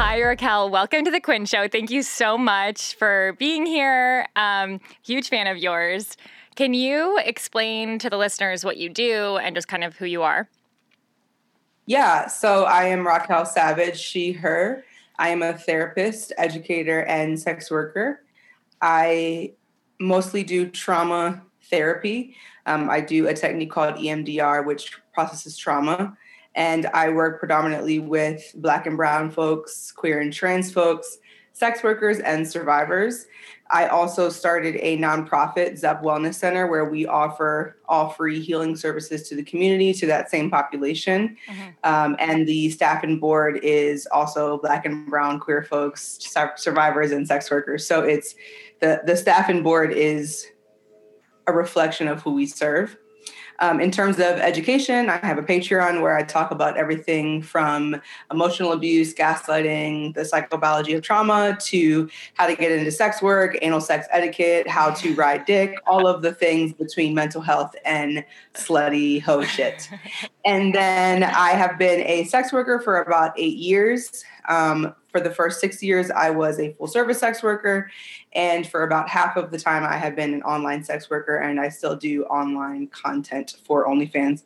Hi, Raquel. Welcome to the Quinn Show. Thank you so much for being here. Um, huge fan of yours. Can you explain to the listeners what you do and just kind of who you are? Yeah, so I am Raquel Savage, she, her. I am a therapist, educator, and sex worker. I mostly do trauma therapy. Um, I do a technique called EMDR, which processes trauma and I work predominantly with Black and Brown folks, queer and trans folks, sex workers, and survivors. I also started a nonprofit, Zep Wellness Center, where we offer all free healing services to the community, to that same population. Mm-hmm. Um, and the staff and board is also Black and Brown queer folks, survivors, and sex workers. So it's the, the staff and board is a reflection of who we serve. Um, in terms of education, I have a Patreon where I talk about everything from emotional abuse, gaslighting, the psychobiology of trauma, to how to get into sex work, anal sex etiquette, how to ride dick, all of the things between mental health and slutty hoe shit. and then I have been a sex worker for about eight years. Um, for the first six years, I was a full service sex worker. And for about half of the time, I have been an online sex worker, and I still do online content for OnlyFans.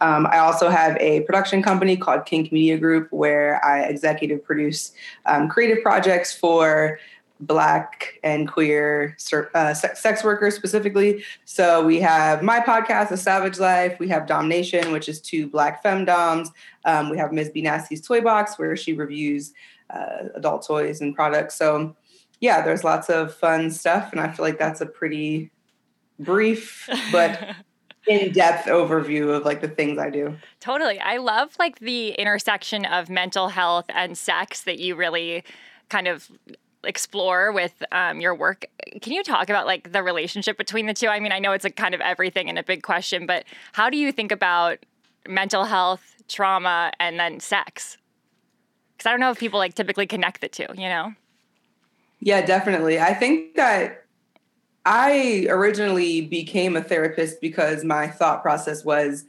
Um, I also have a production company called Kink Media Group where I executive produce um, creative projects for Black and queer uh, sex workers specifically. So we have my podcast, A Savage Life. We have Domination, which is two Black femdoms. Um, we have Ms. B Nasty's Toy Box, where she reviews uh, adult toys and products. So yeah, there's lots of fun stuff, and I feel like that's a pretty brief but in-depth overview of like the things I do. Totally. I love like the intersection of mental health and sex that you really kind of explore with um, your work. Can you talk about like the relationship between the two? I mean, I know it's a kind of everything and a big question, but how do you think about mental health, trauma, and then sex? Because I don't know if people like typically connect the two, you know? Yeah, definitely. I think that I originally became a therapist because my thought process was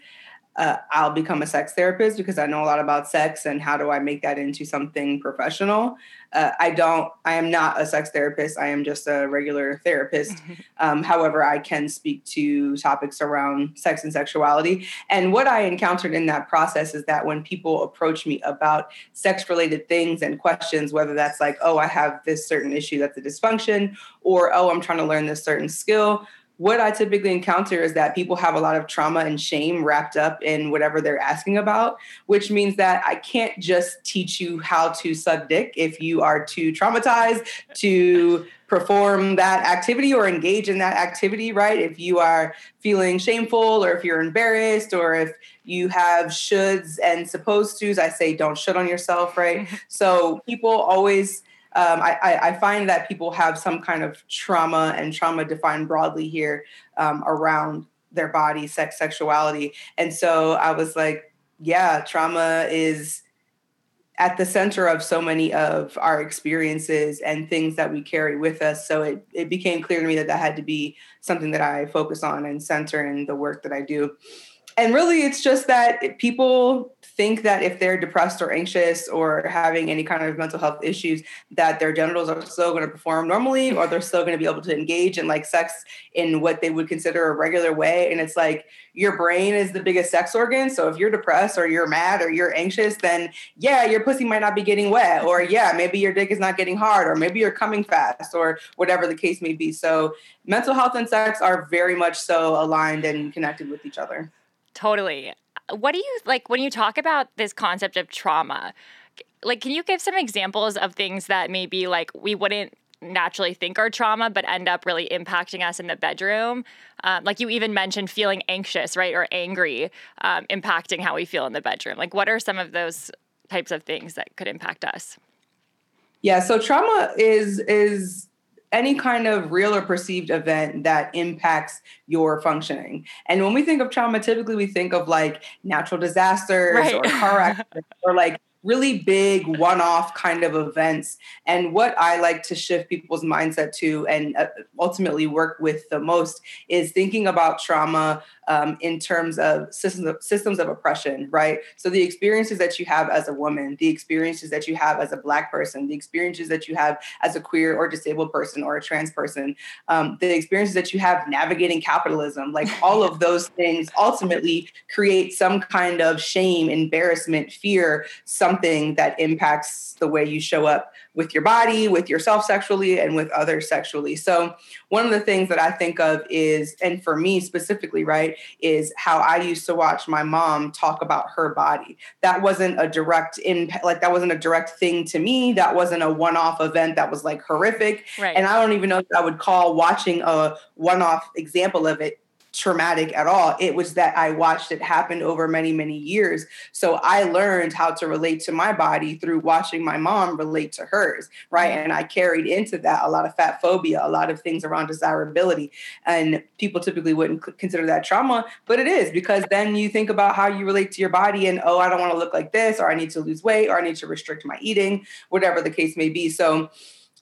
uh, I'll become a sex therapist because I know a lot about sex and how do I make that into something professional. Uh, I don't, I am not a sex therapist. I am just a regular therapist. Um, however, I can speak to topics around sex and sexuality. And what I encountered in that process is that when people approach me about sex related things and questions, whether that's like, oh, I have this certain issue that's a dysfunction, or oh, I'm trying to learn this certain skill, what I typically encounter is that people have a lot of trauma and shame wrapped up in whatever they're asking about, which means that I can't just teach you how to suck dick if you are too traumatized to perform that activity or engage in that activity, right? If you are feeling shameful or if you're embarrassed or if you have shoulds and supposed tos, I say don't should on yourself, right? so people always um, I, I, find that people have some kind of trauma and trauma defined broadly here um, around their body, sex, sexuality. And so I was like, yeah, trauma is at the center of so many of our experiences and things that we carry with us. So it, it became clear to me that that had to be something that I focus on and center in the work that I do. And really, it's just that people think that if they're depressed or anxious or having any kind of mental health issues, that their genitals are still going to perform normally or they're still going to be able to engage in like sex in what they would consider a regular way. And it's like your brain is the biggest sex organ. So if you're depressed or you're mad or you're anxious, then yeah, your pussy might not be getting wet. Or yeah, maybe your dick is not getting hard. Or maybe you're coming fast or whatever the case may be. So mental health and sex are very much so aligned and connected with each other. Totally what do you like when you talk about this concept of trauma? Like, can you give some examples of things that maybe like we wouldn't naturally think are trauma, but end up really impacting us in the bedroom? Um, like you even mentioned feeling anxious, right, or angry, um, impacting how we feel in the bedroom. Like, what are some of those types of things that could impact us? Yeah, so trauma is is any kind of real or perceived event that impacts your functioning. And when we think of trauma, typically we think of like natural disasters right. or car accidents or like really big one-off kind of events and what i like to shift people's mindset to and uh, ultimately work with the most is thinking about trauma um, in terms of systems of systems of oppression, right? So the experiences that you have as a woman, the experiences that you have as a black person, the experiences that you have as a queer or disabled person or a trans person, um, the experiences that you have navigating capitalism, like all of those things ultimately create some kind of shame, embarrassment, fear, something that impacts the way you show up with your body, with yourself sexually, and with others sexually. So, one of the things that I think of is, and for me specifically, right, is how I used to watch my mom talk about her body. That wasn't a direct impact, like, that wasn't a direct thing to me. That wasn't a one off event that was like horrific. Right. And I don't even know if I would call watching a one off example of it traumatic at all. It was that I watched it happen over many, many years. So I learned how to relate to my body through watching my mom relate to hers, right? Mm-hmm. And I carried into that a lot of fat phobia, a lot of things around desirability. And people typically wouldn't consider that trauma, but it is because then you think about how you relate to your body and, oh, I don't want to look like this, or I need to lose weight, or I need to restrict my eating, whatever the case may be. So,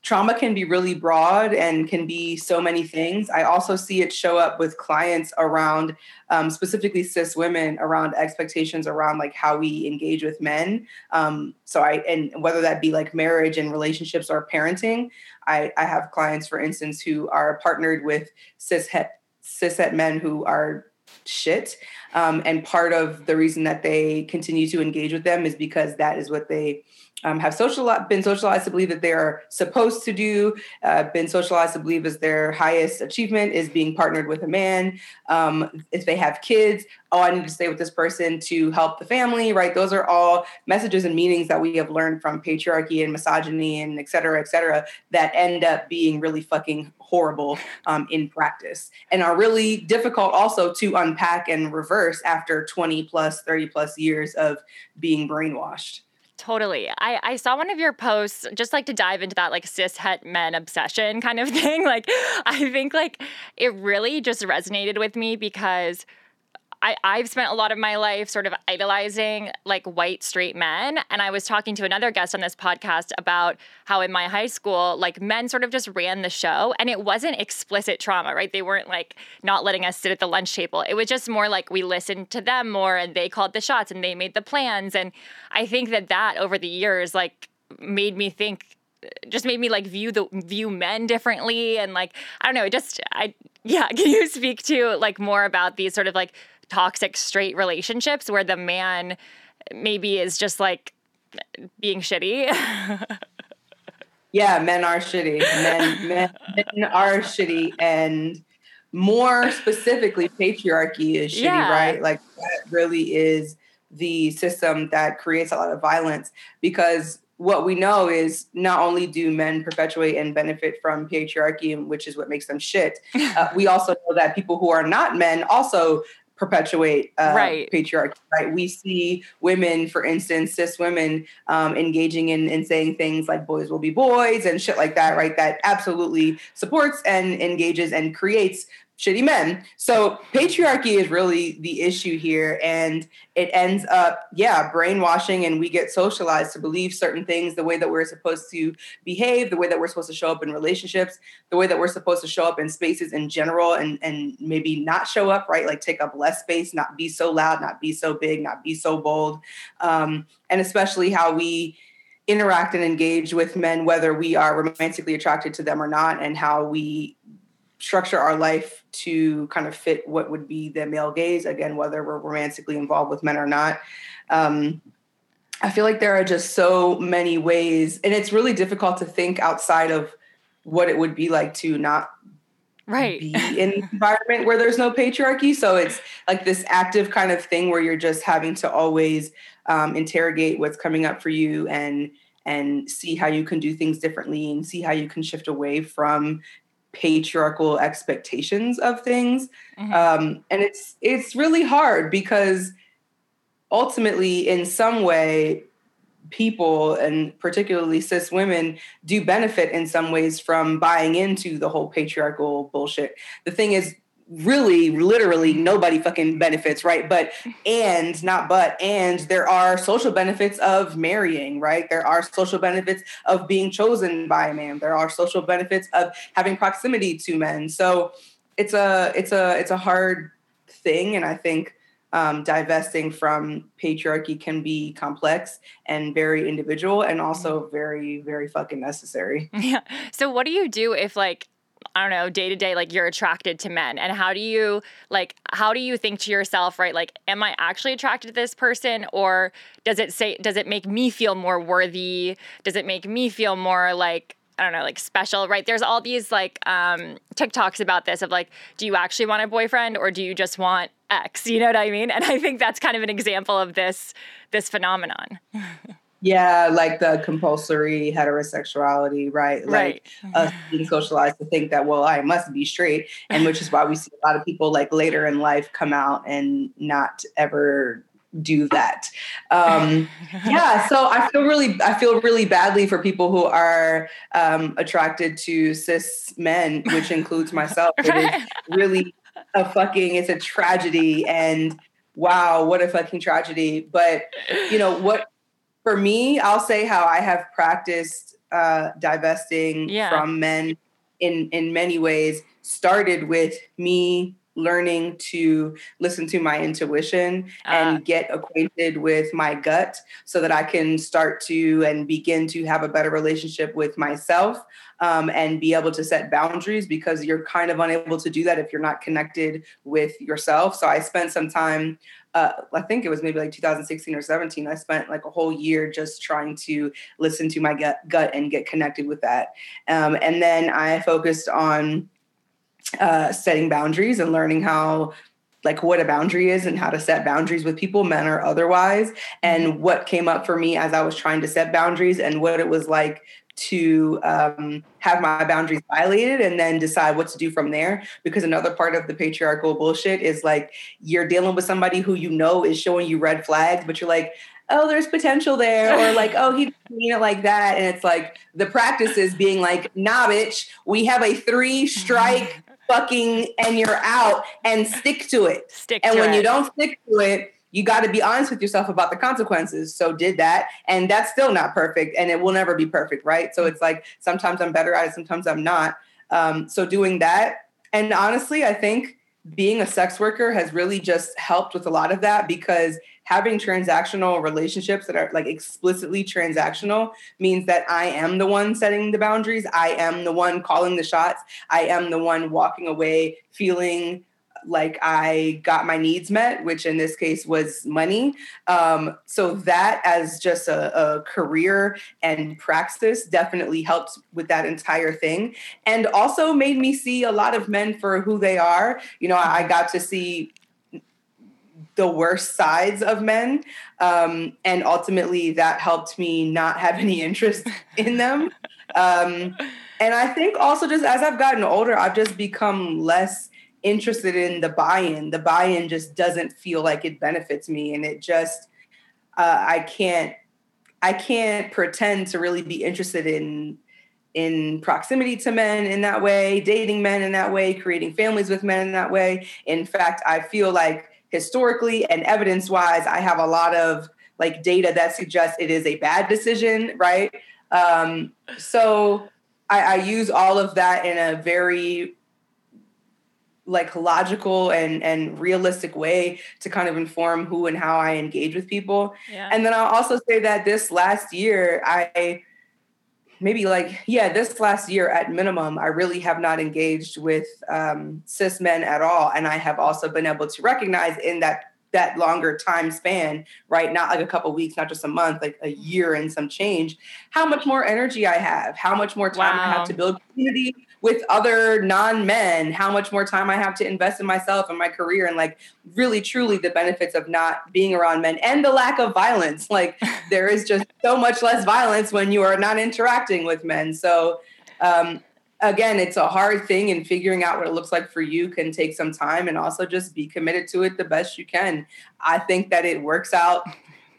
trauma can be really broad and can be so many things. I also see it show up with clients around, um, specifically cis women, around expectations around like how we engage with men. Um, so I, and whether that be like marriage and relationships or parenting, I, I have clients, for instance, who are partnered with cis het, cis het men who are shit. Um, and part of the reason that they continue to engage with them is because that is what they um, have social, been socialized to believe that they're supposed to do, uh, been socialized to believe as their highest achievement is being partnered with a man. Um, if they have kids, oh, I need to stay with this person to help the family, right? Those are all messages and meanings that we have learned from patriarchy and misogyny and et cetera, et cetera, that end up being really fucking horrible um, in practice and are really difficult also to unpack and reverse after 20 plus, 30 plus years of being brainwashed. Totally. I, I saw one of your posts just like to dive into that like cis het men obsession kind of thing. Like I think like it really just resonated with me because I, I've spent a lot of my life sort of idolizing like white straight men. And I was talking to another guest on this podcast about how in my high school, like men sort of just ran the show and it wasn't explicit trauma, right? They weren't like not letting us sit at the lunch table. It was just more like we listened to them more and they called the shots and they made the plans. And I think that that over the years, like, made me think just made me like view the view men differently and like i don't know it just i yeah can you speak to like more about these sort of like toxic straight relationships where the man maybe is just like being shitty. yeah, men are shitty. Men, men, men are shitty. And more specifically, patriarchy is shitty, yeah. right? Like that really is the system that creates a lot of violence because what we know is not only do men perpetuate and benefit from patriarchy, which is what makes them shit, uh, we also know that people who are not men also perpetuate uh, right. patriarchy, right? We see women, for instance, cis women um, engaging in, in saying things like boys will be boys and shit like that, right? That absolutely supports and engages and creates shitty men. So patriarchy is really the issue here. And it ends up, yeah, brainwashing, and we get socialized to believe certain things the way that we're supposed to behave, the way that we're supposed to show up in relationships, the way that we're supposed to show up in spaces in general, and, and maybe not show up, right? Like take up less space, not be so loud, not be so big, not be so bold. Um, and especially how we interact and engage with men, whether we are romantically attracted to them or not, and how we structure our life to kind of fit what would be the male gaze again whether we're romantically involved with men or not. Um, i feel like there are just so many ways and it's really difficult to think outside of what it would be like to not right. be in an environment where there's no patriarchy. So it's like this active kind of thing where you're just having to always um, interrogate what's coming up for you and and see how you can do things differently and see how you can shift away from patriarchal expectations of things mm-hmm. um, and it's it's really hard because ultimately in some way people and particularly cis women do benefit in some ways from buying into the whole patriarchal bullshit the thing is really literally nobody fucking benefits right but and not but and there are social benefits of marrying right there are social benefits of being chosen by a man there are social benefits of having proximity to men so it's a it's a it's a hard thing. And I think um, divesting from patriarchy can be complex and very individual and also very, very fucking necessary. Yeah. So, what do you do if, like, I don't know, day to day, like you're attracted to men? And how do you, like, how do you think to yourself, right? Like, am I actually attracted to this person? Or does it say, does it make me feel more worthy? Does it make me feel more like, I don't know, like special, right? There's all these like um, TikToks about this of like, do you actually want a boyfriend or do you just want X? You know what I mean? And I think that's kind of an example of this this phenomenon. Yeah, like the compulsory heterosexuality, right? Like right. us being socialized to think that, well, I must be straight. And which is why we see a lot of people like later in life come out and not ever do that. Um, yeah, so I feel really, I feel really badly for people who are um, attracted to cis men, which includes myself. It is really a fucking, it's a tragedy. And wow, what a fucking tragedy. But you know what? For me, I'll say how I have practiced uh, divesting Yeah. from men in in many ways. Started with me learning to listen to my intuition Ah. and get acquainted with my gut so that I can start to and begin to have a better relationship with myself um, and be able to set boundaries because you're kind of unable to do that if you're not connected with yourself. So I spent some time uh, I think it was maybe like 2016 or 17. I spent like a whole year just trying to listen to my gut, gut and get connected with that. Um, and then I focused on uh, setting boundaries and learning how like what a boundary is and how to set boundaries with people men or otherwise and what came up for me as i was trying to set boundaries and what it was like to um, have my boundaries violated and then decide what to do from there. Because another part of the patriarchal bullshit is like you're dealing with somebody who you know is showing you red flags, but you're like, oh, there's potential there, or like, oh, he didn't mean it like that. And it's like the practice is being like, nah, bitch, we have a three strike fucking and you're out and stick to it. Stick And when it. you don't stick to it, you got to be honest with yourself about the consequences. So did that, and that's still not perfect, and it will never be perfect, right? So it's like sometimes I'm better at it, sometimes I'm not. Um, so doing that, and honestly, I think being a sex worker has really just helped with a lot of that because having transactional relationships that are like explicitly transactional means that I am the one setting the boundaries. I am the one calling the shots. I am the one walking away feeling like I got my needs met, which in this case was money. Um, so that as just a, a career and praxis definitely helped with that entire thing. And also made me see a lot of men for who they are. You know, I got to see the worst sides of men. Um, and ultimately that helped me not have any interest in them. Um, and I think also just as I've gotten older, I've just become less interested in the buy-in. The buy-in just doesn't feel like it benefits me, and it just uh, I can't I can't pretend to really be interested in in proximity to men in that way, dating men in that way, creating families with men in that way. In fact, I feel like historically and evidence-wise, I have a lot of like data that suggests it is a bad decision, right? Um, so I, I use all of that in a very like logical and and realistic way to kind of inform who and how I engage with people. yeah. And then I'll also say that this last year, I maybe like, yeah, this last year at minimum, I really have not engaged with um, cis men at all. And I have also been able to recognize in that that longer time span, right? Not like a couple weeks, not just a month, like a year and some change, how much more energy I have, how much more time I have to build community with other non-men, how much more time I have to invest in myself and my career and like really truly the benefits of not being around men and the lack of violence. Like there is just so much less violence when you are not interacting with men. So um again, it's a hard thing and figuring out what it looks like for you can take some time and also just be committed to it the best you can. I think that it works out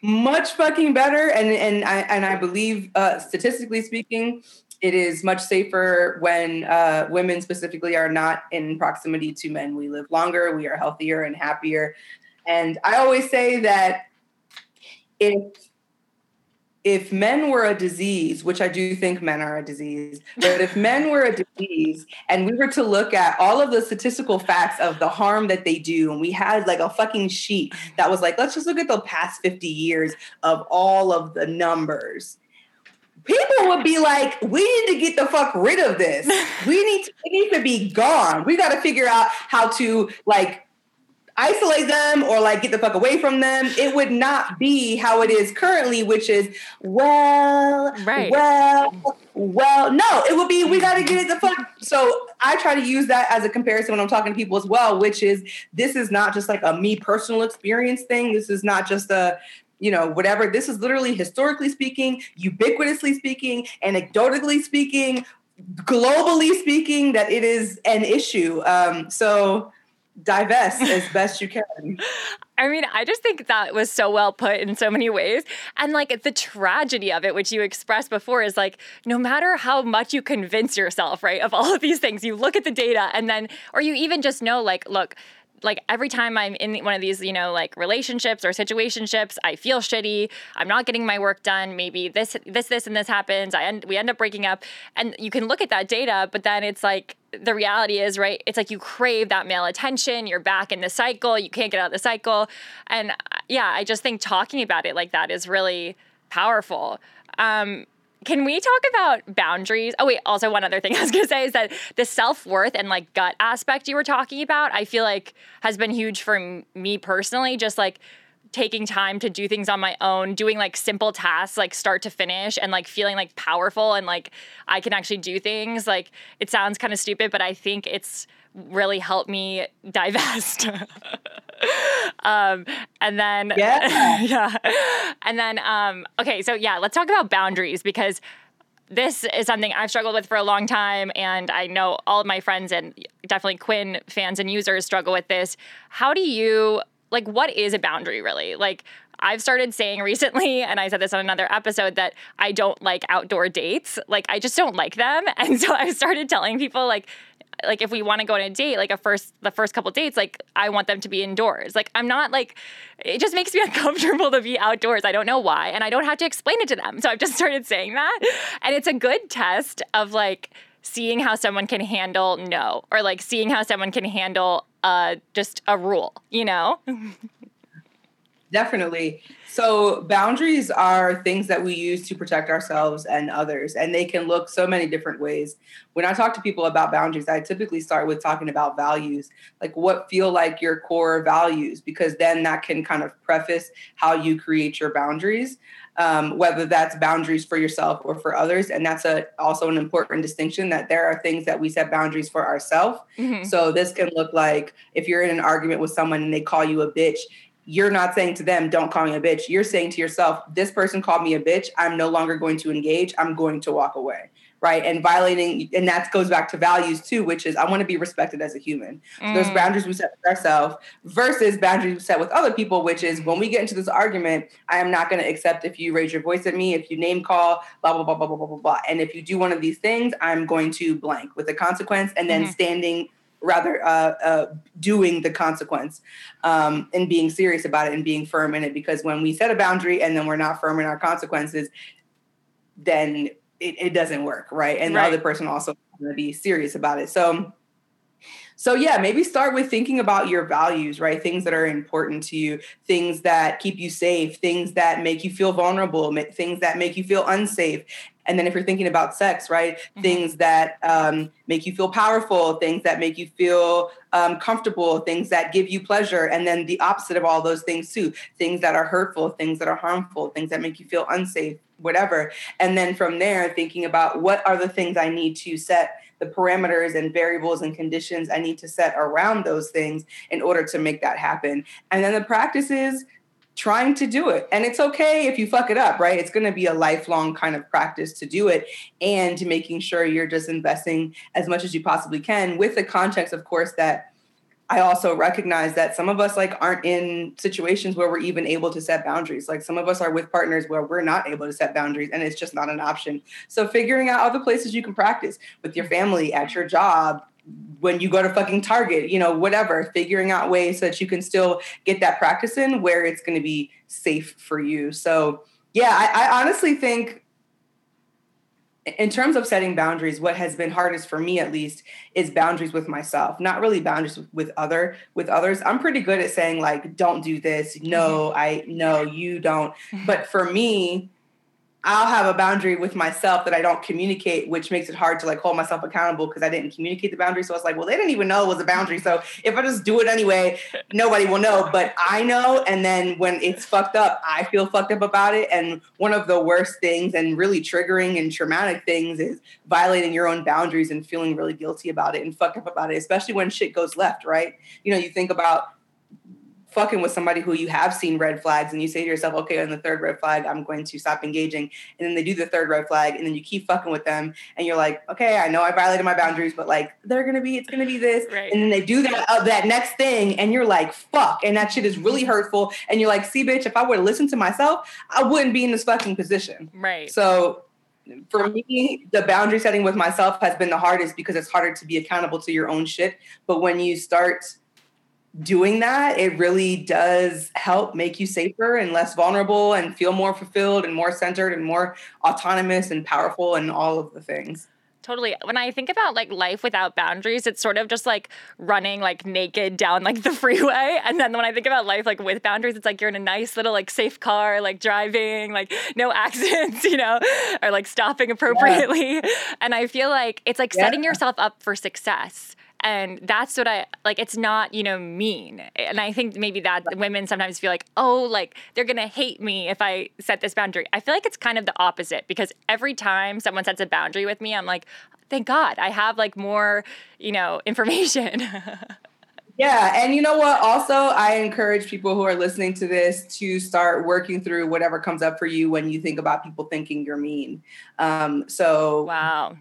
much fucking better and and I and I believe uh statistically speaking it is much safer when uh, women specifically are not in proximity to men. We live longer, we are healthier and happier. And I always say that if if men were a disease, which I do think men are a disease, but if men were a disease and we were to look at all of the statistical facts of the harm that they do, and we had like a fucking sheet that was like, let's just look at the past 50 years of all of the numbers. People would be like, we need to get the fuck rid of this. We need to, it needs to be gone. We got to figure out how to like isolate them or like get the fuck away from them. It would not be how it is currently, which is well, right. well, well. No, it would be we mm-hmm. got to get it the fuck. So I try to use that as a comparison when I'm talking to people as well, which is this is not just like a me personal experience thing. This is not just a you know, whatever. This is literally historically speaking, ubiquitously speaking, anecdotally speaking, globally speaking, that it is an issue. Um, so divest as best you can. I mean, I just think that was so well put in so many ways. And like the tragedy of it, which you expressed before, is like no matter how much you convince yourself, right, of all of these things, you look at the data and then, or you even just know, like, look, like every time I'm in one of these, you know, like relationships or situationships, I feel shitty. I'm not getting my work done. Maybe this, this, this, and this happens. I end, we end up breaking up, and you can look at that data, but then it's like the reality is, right? It's like you crave that male attention. You're back in the cycle. You can't get out of the cycle, and uh, yeah, I just think talking about it like that is really powerful. Um, can we talk about boundaries? Oh, wait, also, one other thing I was gonna say is that the self worth and like gut aspect you were talking about, I feel like has been huge for me personally. Just like taking time to do things on my own, doing like simple tasks, like start to finish, and like feeling like powerful and like I can actually do things. Like it sounds kind of stupid, but I think it's really helped me divest. um, and then yeah, yeah, and then um, okay, so yeah, let's talk about boundaries because this is something I've struggled with for a long time, and I know all of my friends and definitely Quinn fans and users struggle with this. How do you like? What is a boundary really? Like, I've started saying recently, and I said this on another episode, that I don't like outdoor dates. Like, I just don't like them. And so I've started telling people, like, like if we want to go on a date like a first the first couple dates like i want them to be indoors like i'm not like it just makes me uncomfortable to be outdoors i don't know why and i don't have to explain it to them so i've just started saying that and it's a good test of like seeing how someone can handle no or like seeing how someone can handle uh just a rule you know? Definitely. So, boundaries are things that we use to protect ourselves and others, and they can look so many different ways. When I talk to people about boundaries, I typically start with talking about values, like what feel like your core values, because then that can kind of preface how you create your boundaries, um, whether that's boundaries for yourself or for others. And that's a, also an important distinction that there are things that we set boundaries for ourselves. Mm-hmm. So, this can look like if you're in an argument with someone and they call you a bitch you're not saying to them, don't call me a bitch. You're saying to yourself, this person called me a bitch. I'm no longer going to engage. I'm going to walk away. Right. And violating, and that goes back to values too, which is I want to be respected as a human. So mm. those boundaries we set for ourselves versus boundaries we set with other people, which is when we get into this argument, I am not going to accept if you raise your voice at me, if you name call, blah, blah, blah, blah, blah, blah, blah, blah. And if you do one of these things, I'm going to blank with a consequence and then mm-hmm. standing rather uh, uh, doing the consequence um, and being serious about it and being firm in it. Because when we set a boundary and then we're not firm in our consequences, then it, it doesn't work, right? And right. the other person also going to be serious about it. So so yeah, maybe start with thinking about your values, right? Things that are important to you, things that keep you safe, things that make you feel vulnerable, things that make you feel unsafe. And then if you're thinking about sex, right? Mm-hmm. Things that um, make you feel powerful, things that make you feel um, comfortable, things that give you pleasure. And then the opposite of all those things too, things that are hurtful, things that are harmful, things that make you feel unsafe, whatever. And then from there, thinking about what are the things I need to set the parameters and variables and conditions I need to set around those things in order to make that happen. And then the practice is trying to do it. And it's okay if you fuck it up, right? It's going to be a lifelong kind of practice to do it and making sure you're just investing as much as you possibly can with the context, of course, that I also recognize that some of us like aren't in situations where we're even able to set boundaries. Like some of us are with partners where we're not able to set boundaries and it's just not an option. So figuring out other places you can practice with your family, at your job, when you go to fucking Target, you know, whatever, figuring out ways so that you can still get that practice in where it's going to be safe for you. So Yeah, I, I honestly think in terms of setting boundaries what has been hardest for me at least is boundaries with myself not really boundaries with, with other with others. I'm pretty good at saying like don't do this. No mm-hmm. i no you don't. But for me I'll have a boundary with myself that I don't communicate, which makes it hard to like hold myself accountable because I didn't communicate the boundary. So it's like, well, they didn't even know it was a boundary. So if I just do it anyway, nobody will know. But I know. And then when it's fucked up, I feel fucked up about it. And one of the worst things and really triggering and traumatic things is violating your own boundaries and feeling really guilty about it and fucked up about it, especially when shit goes left, right? You know, you think about fucking with somebody who you have seen red flags and you say to yourself, okay, on the third red flag, I'm going to stop engaging. And then they do the third red flag and then you keep fucking with them and you're like, okay, I know I violated my boundaries, but like they're gonna be, it's gonna be this. Right. And then they do that uh, that next thing and you're like, fuck. And that shit is really hurtful. And you're like, see, bitch, if I were to listen to myself, I wouldn't be in this fucking position. Right. So for me, the boundary setting with myself has been the hardest because it's harder to be accountable to your own shit. But when you start doing that, it really does help make you safer and less vulnerable and feel more fulfilled and more centered and more autonomous and powerful and all of the things. Totally. When I think about like life without boundaries, it's sort of just like running like naked down like the freeway. And then when I think about life like with boundaries, it's like you're in a nice little like safe car, like driving, like no accidents, you know, or like stopping appropriately. Yeah. And I feel like it's like yeah. setting yourself up for success and that's what i like it's not you know mean. And i think maybe that women sometimes feel like oh like they're gonna hate me if i set this boundary. I feel like it's kind of the opposite because every time someone sets a boundary with me i'm like thank god i have like more you know information Yeah, and you know what? Also, I encourage people who are listening to this to start working through whatever comes up for you when you think about people thinking you're mean. Um, so, wow,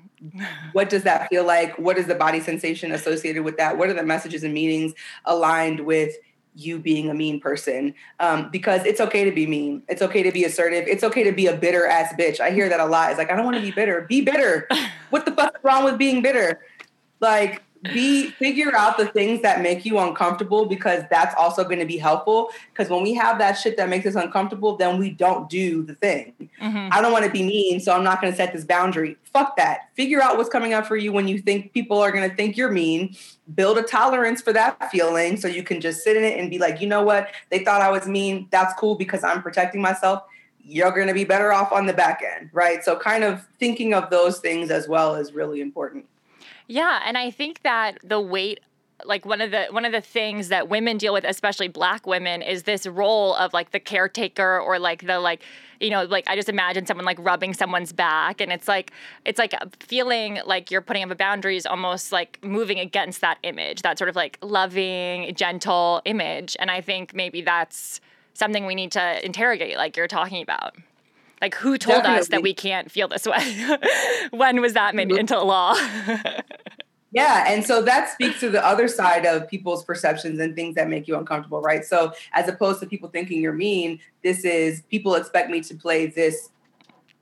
what does that feel like? What is the body sensation associated with that? What are the messages and meanings aligned with you being a mean person? Um, because it's okay to be mean. It's okay to be assertive. It's okay to be a bitter ass bitch. I hear that a lot. It's like I don't want to be bitter. Be bitter. What the fuck is wrong with being bitter? Like be figure out the things that make you uncomfortable because that's also going to be helpful. Because when we have that shit that makes us uncomfortable then we don't do the thing. Mm-hmm. i don't want to be mean so i'm not going to set this boundary. Fuck that. Figure out what's coming up for you when you think people are going to think you're mean. Build a tolerance for that feeling so you can just sit in it and be like you know what? They thought i was mean. That's cool because i'm protecting myself. You're going to be better off on the back end right? So kind of thinking of those things as well is really important yeah, and I think that the weight like one of the one of the things that women deal with especially black women is this role of like the caretaker or like the like you know like i just imagine someone like rubbing someone's back and it's like it's like feeling like you're putting up a boundary is almost like moving against that image that sort of like loving gentle image and i think maybe that's something we need to interrogate like you're talking about like, who told Definitely. us that we can't feel this way? when was that made mm-hmm. into law? yeah. And so that speaks to the other side of people's perceptions and things that make you uncomfortable, right? So, as opposed to people thinking you're mean, this is people expect me to play this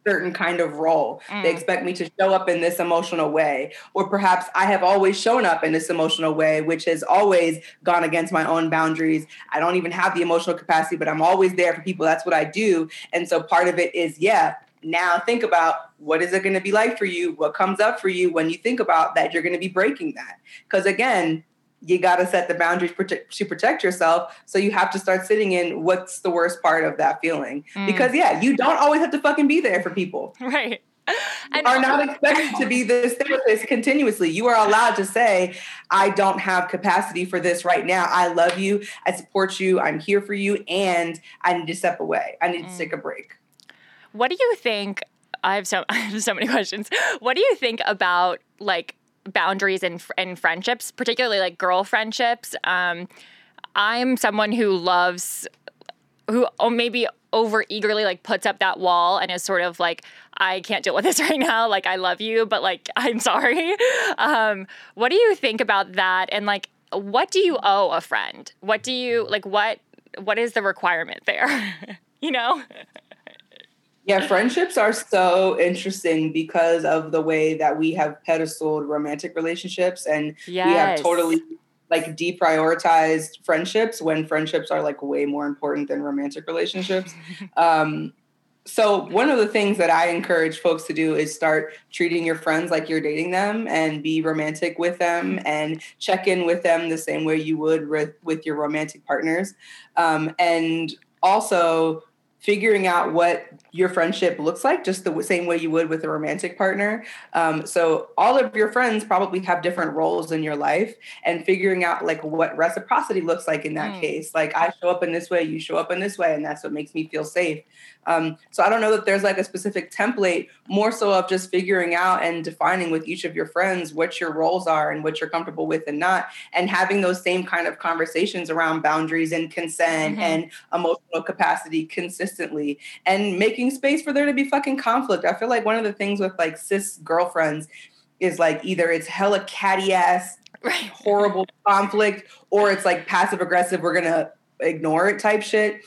certain kind of role. Mm. They expect me to show up in this emotional way. Or perhaps I have always shown up in this emotional way, which has always gone against my own boundaries. I don't even have the emotional capacity, but I'm always there for people. That's what I do. And so part of it is, yeah, now think about what is it going to be like for you? What comes up for you when you think about that you're going to be breaking that? Because again, you got to set the boundaries to protect yourself. So you have to start sitting in what's the worst part of that feeling. Mm. Because yeah, you don't always have to fucking be there for people. Right. You are not expected to be this therapist continuously. You are allowed to say, I don't have capacity for this right now. I love you. I support you. I'm here for you. And I need to step away. I need mm. to take a break. What do you think? I have so I have so many questions. What do you think about like boundaries and in friendships, particularly like girl friendships. Um, I'm someone who loves who oh, maybe over eagerly like puts up that wall and is sort of like I can't deal with this right now. Like I love you, but like I'm sorry. Um, what do you think about that? And like, what do you owe a friend? What do you like? What what is the requirement there? you know. Yeah, friendships are so interesting because of the way that we have pedestaled romantic relationships and yes. we have totally like deprioritized friendships when friendships are like way more important than romantic relationships. um, so one of the things that I encourage folks to do is start treating your friends like you're dating them and be romantic with them and check in with them the same way you would with, with your romantic partners. Um, and also figuring out what your friendship looks like just the same way you would with a romantic partner um, so all of your friends probably have different roles in your life and figuring out like what reciprocity looks like in that mm. case like i show up in this way you show up in this way and that's what makes me feel safe um, so I don't know that there's like a specific template, more so of just figuring out and defining with each of your friends what your roles are and what you're comfortable with and not, and having those same kind of conversations around boundaries and consent mm-hmm. and emotional capacity consistently and making space for there to be fucking conflict. I feel like one of the things with like cis girlfriends is like either it's hella catty ass right. horrible conflict or it's like passive aggressive we're gonna ignore it type shit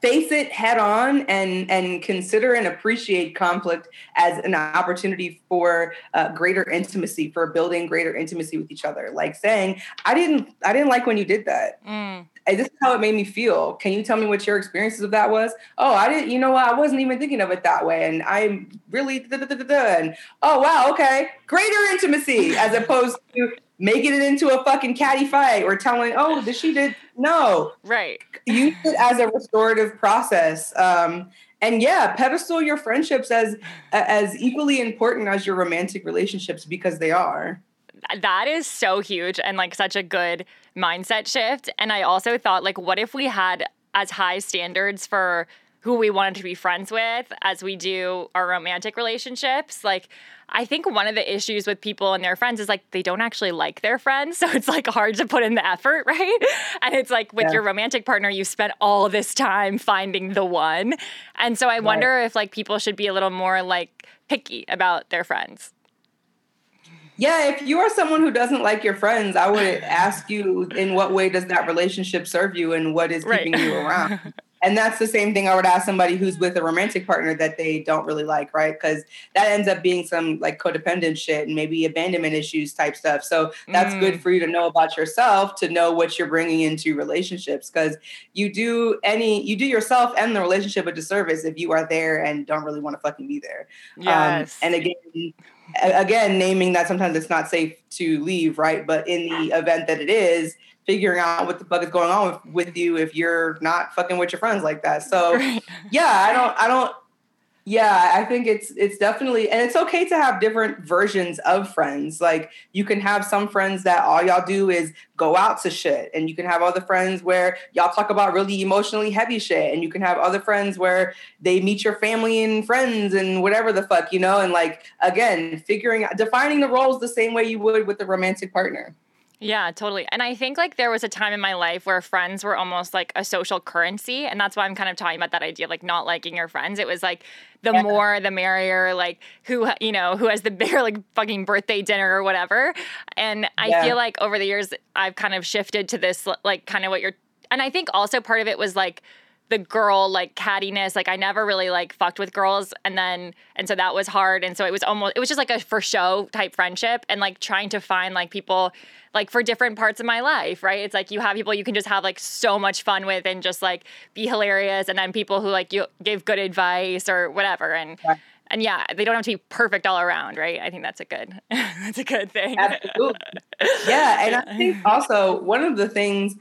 face it head on and and consider and appreciate conflict as an opportunity for uh, greater intimacy for building greater intimacy with each other like saying i didn't i didn't like when you did that mm. This is how it made me feel can you tell me what your experiences of that was oh i didn't you know what i wasn't even thinking of it that way and i'm really da, da, da, and oh wow okay greater intimacy as opposed to making it into a fucking catty fight or telling, oh, did she did no. Right. Use it as a restorative process. Um, and yeah, pedestal your friendships as as equally important as your romantic relationships because they are. That is so huge and like such a good mindset shift. And I also thought, like, what if we had as high standards for who we wanted to be friends with as we do our romantic relationships? Like, I think one of the issues with people and their friends is like they don't actually like their friends. So it's like hard to put in the effort, right? And it's like with yeah. your romantic partner, you spent all this time finding the one. And so I right. wonder if like people should be a little more like picky about their friends. Yeah, if you are someone who doesn't like your friends, I would ask you in what way does that relationship serve you and what is keeping right. you around? And that's the same thing I would ask somebody who's with a romantic partner that they don't really like, right? Because that ends up being some like codependent shit and maybe abandonment issues type stuff. So that's mm. good for you to know about yourself, to know what you're bringing into relationships. Because you do any, you do yourself and the relationship a disservice if you are there and don't really want to fucking be there. Um, yes. Um, and again, again, naming that sometimes it's not safe to leave, right? But in the event that it is, figuring out what the fuck is going on with, with you if you're not fucking with your friends like that. So yeah, I don't I don't yeah, I think it's it's definitely and it's okay to have different versions of friends. Like you can have some friends that all y'all do is go out to shit and you can have other friends where y'all talk about really emotionally heavy shit and you can have other friends where they meet your family and friends and whatever the fuck, you know, and like again, figuring out defining the roles the same way you would with a romantic partner. Yeah, totally. And I think like there was a time in my life where friends were almost like a social currency. And that's why I'm kind of talking about that idea, like not liking your friends. It was like the yeah. more, the merrier, like who, you know, who has the bigger like fucking birthday dinner or whatever. And I yeah. feel like over the years, I've kind of shifted to this, like kind of what you're, and I think also part of it was like, the girl like cattiness. Like i never really like fucked with girls and then and so that was hard and so it was almost it was just like a for show type friendship and like trying to find like people like for different parts of my life right? It's like you have people you can just have like so much fun with and just like be hilarious and then people who like you give good advice or whatever and yeah. and yeah they don't have to be perfect all around right? I think that's a good that's a good thing. Absolutely. Yeah and i think also one of the things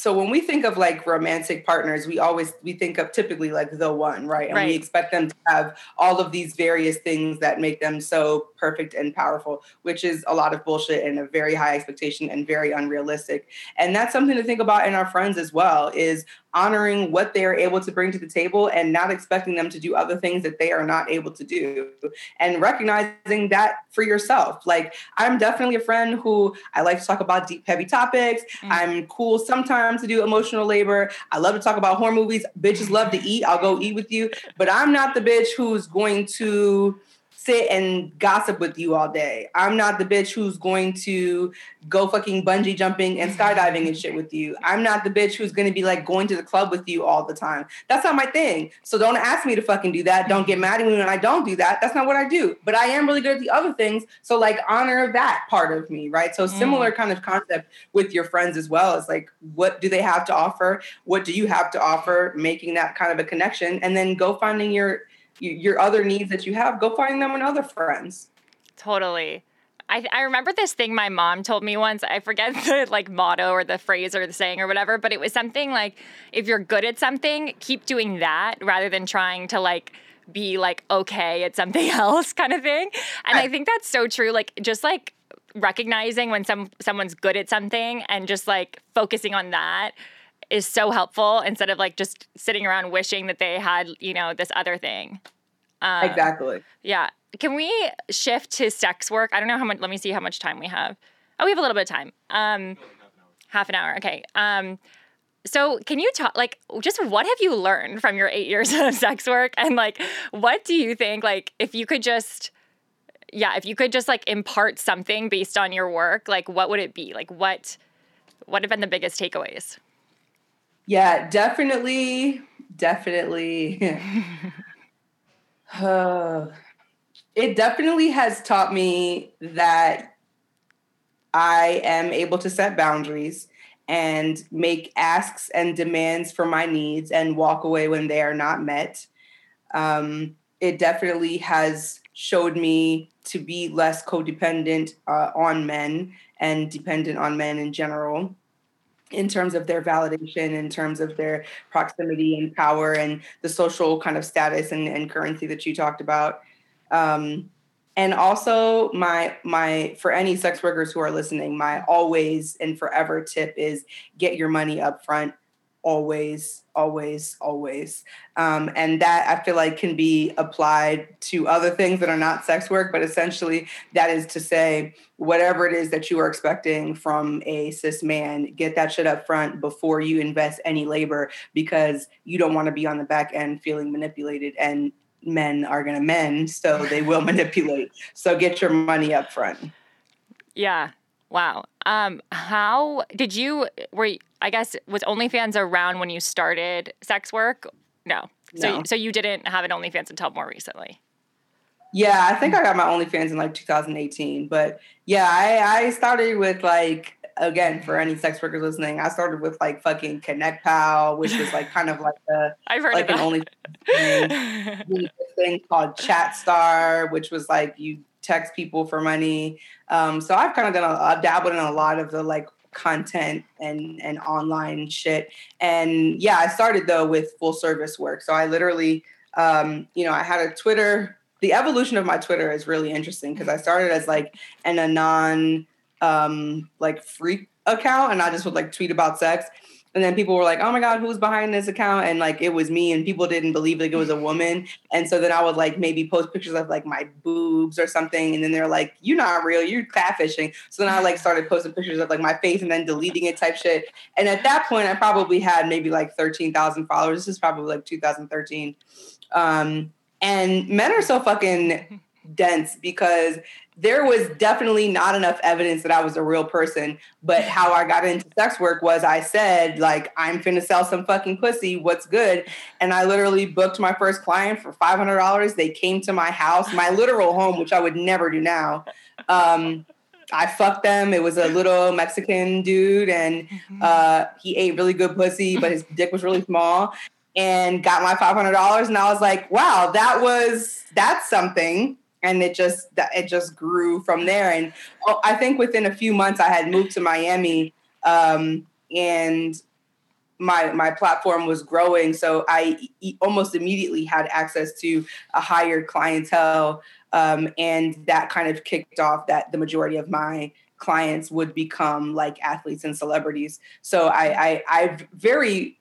so when we think of like romantic partners we always we think of typically like the one right and right. we expect them to have all of these various things that make them so perfect and powerful which is a lot of bullshit and a very high expectation and very unrealistic and that's something to think about in our friends as well is honoring what they are able to bring to the table and not expecting them to do other things that they are not able to do. And recognizing that for yourself. Like i'm definitely a friend who i like to talk about deep heavy topics. Mm. i'm cool sometimes to do emotional labor. I love to talk about horror movies. Bitches love to eat. I'll go eat with you. But i'm not the bitch who's going to sit and gossip with you all day. I'm not the bitch who's going to go fucking bungee jumping and skydiving and shit with you. I'm not the bitch who's going to be like going to the club with you all the time. That's not my thing. So don't ask me to fucking do that. Don't get mad at me when I don't do that. That's not what I do. But I am really good at the other things. So like honor that part of me, right? So similar mm. kind of concept with your friends as well. It's like what do they have to offer? What do you have to offer? Making that kind of a connection and then go finding your your other needs that you have, go find them in other friends. Totally. I, I remember this thing my mom told me once. I forget the like motto or the phrase or the saying or whatever, but it was something like if you're good at something, keep doing that rather than trying to like be like okay at something else kind of thing. And I think that's so true. Like just like recognizing when some someone's good at something and just like focusing on that is so helpful instead of like just sitting around wishing that they had, you know, this other thing. Um, exactly. Yeah. Can we shift to sex work? I don't know how much. Let me see how much time we have. Oh, we have a little bit of time. Um, half an hour. Okay. Um, so can you talk like just what have you learned from your eight years of sex work and like what do you think like if you could just yeah if you could just like impart something based on your work like what would it be like what what have been the biggest takeaways yeah, definitely, definitely. it definitely has taught me that I am able to set boundaries and make asks and demands for my needs and walk away when they are not met. Um, it definitely has showed me to be less codependent uh, on men and dependent on men in general in terms of their validation, in terms of their proximity and power and the social kind of status and, and currency that you talked about. Um, and also my my for any sex workers who are listening, my always and forever tip is get your money up front always always always. Um, and that i feel like can be applied to other things that are not sex work but essentially that is to say whatever it is that you are expecting from a cis man get that shit up front before you invest any labor because you don't want to be on the back end feeling manipulated and men are going to men so they will manipulate. So get your money up front. Yeah. Wow. Um, how did you were I guess was OnlyFans around when you started sex work? No. So no. so you didn't have an OnlyFans until more recently. Yeah, I think I got my OnlyFans in like 2018. But yeah, I, I started with like again for any sex workers listening, I started with like fucking Connect Pal, which was like kind of like a I've heard like an only thing, thing called Chat Star, which was like you text people for money. Um, so I've kind of done a, I've dabbled in a lot of the like content and and online shit. And yeah, I started though with full service work. So I literally, um, you know, I had a Twitter. The evolution of my Twitter is really interesting because I started as like an anon um like freak account and I just would like tweet about sex and then people were like, "Oh my god, who's behind this account?" And like it was me, and people didn't believe like it was a woman. And so then I would like maybe post pictures of like my boobs or something, and then they're like, "You're not real, you're catfishing." So then I like started posting pictures of like my face and then deleting it type shit. And at that point, I probably had maybe like thirteen thousand followers. This is probably like 2013. Um, and men are so fucking dense because there was definitely not enough evidence that I was a real person. But how I got into sex work was I said, like, I'm finna sell some fucking pussy. What's good? And I literally booked my first client for $500. They came to my house, my literal home, which I would never do now. Um, I fucked them. It was a little Mexican dude, and mm-hmm. uh, he ate really good pussy, but his dick was really small. And got my five hundred dollars, and I was like, "Wow, that was that's something." And it just it just grew from there. And oh, I think within a few months, I had moved to Miami, um, and my my platform was growing. So I e- almost immediately had access to a higher clientele, um, and that kind of kicked off that the majority of my clients would become like athletes and celebrities. So I I, I very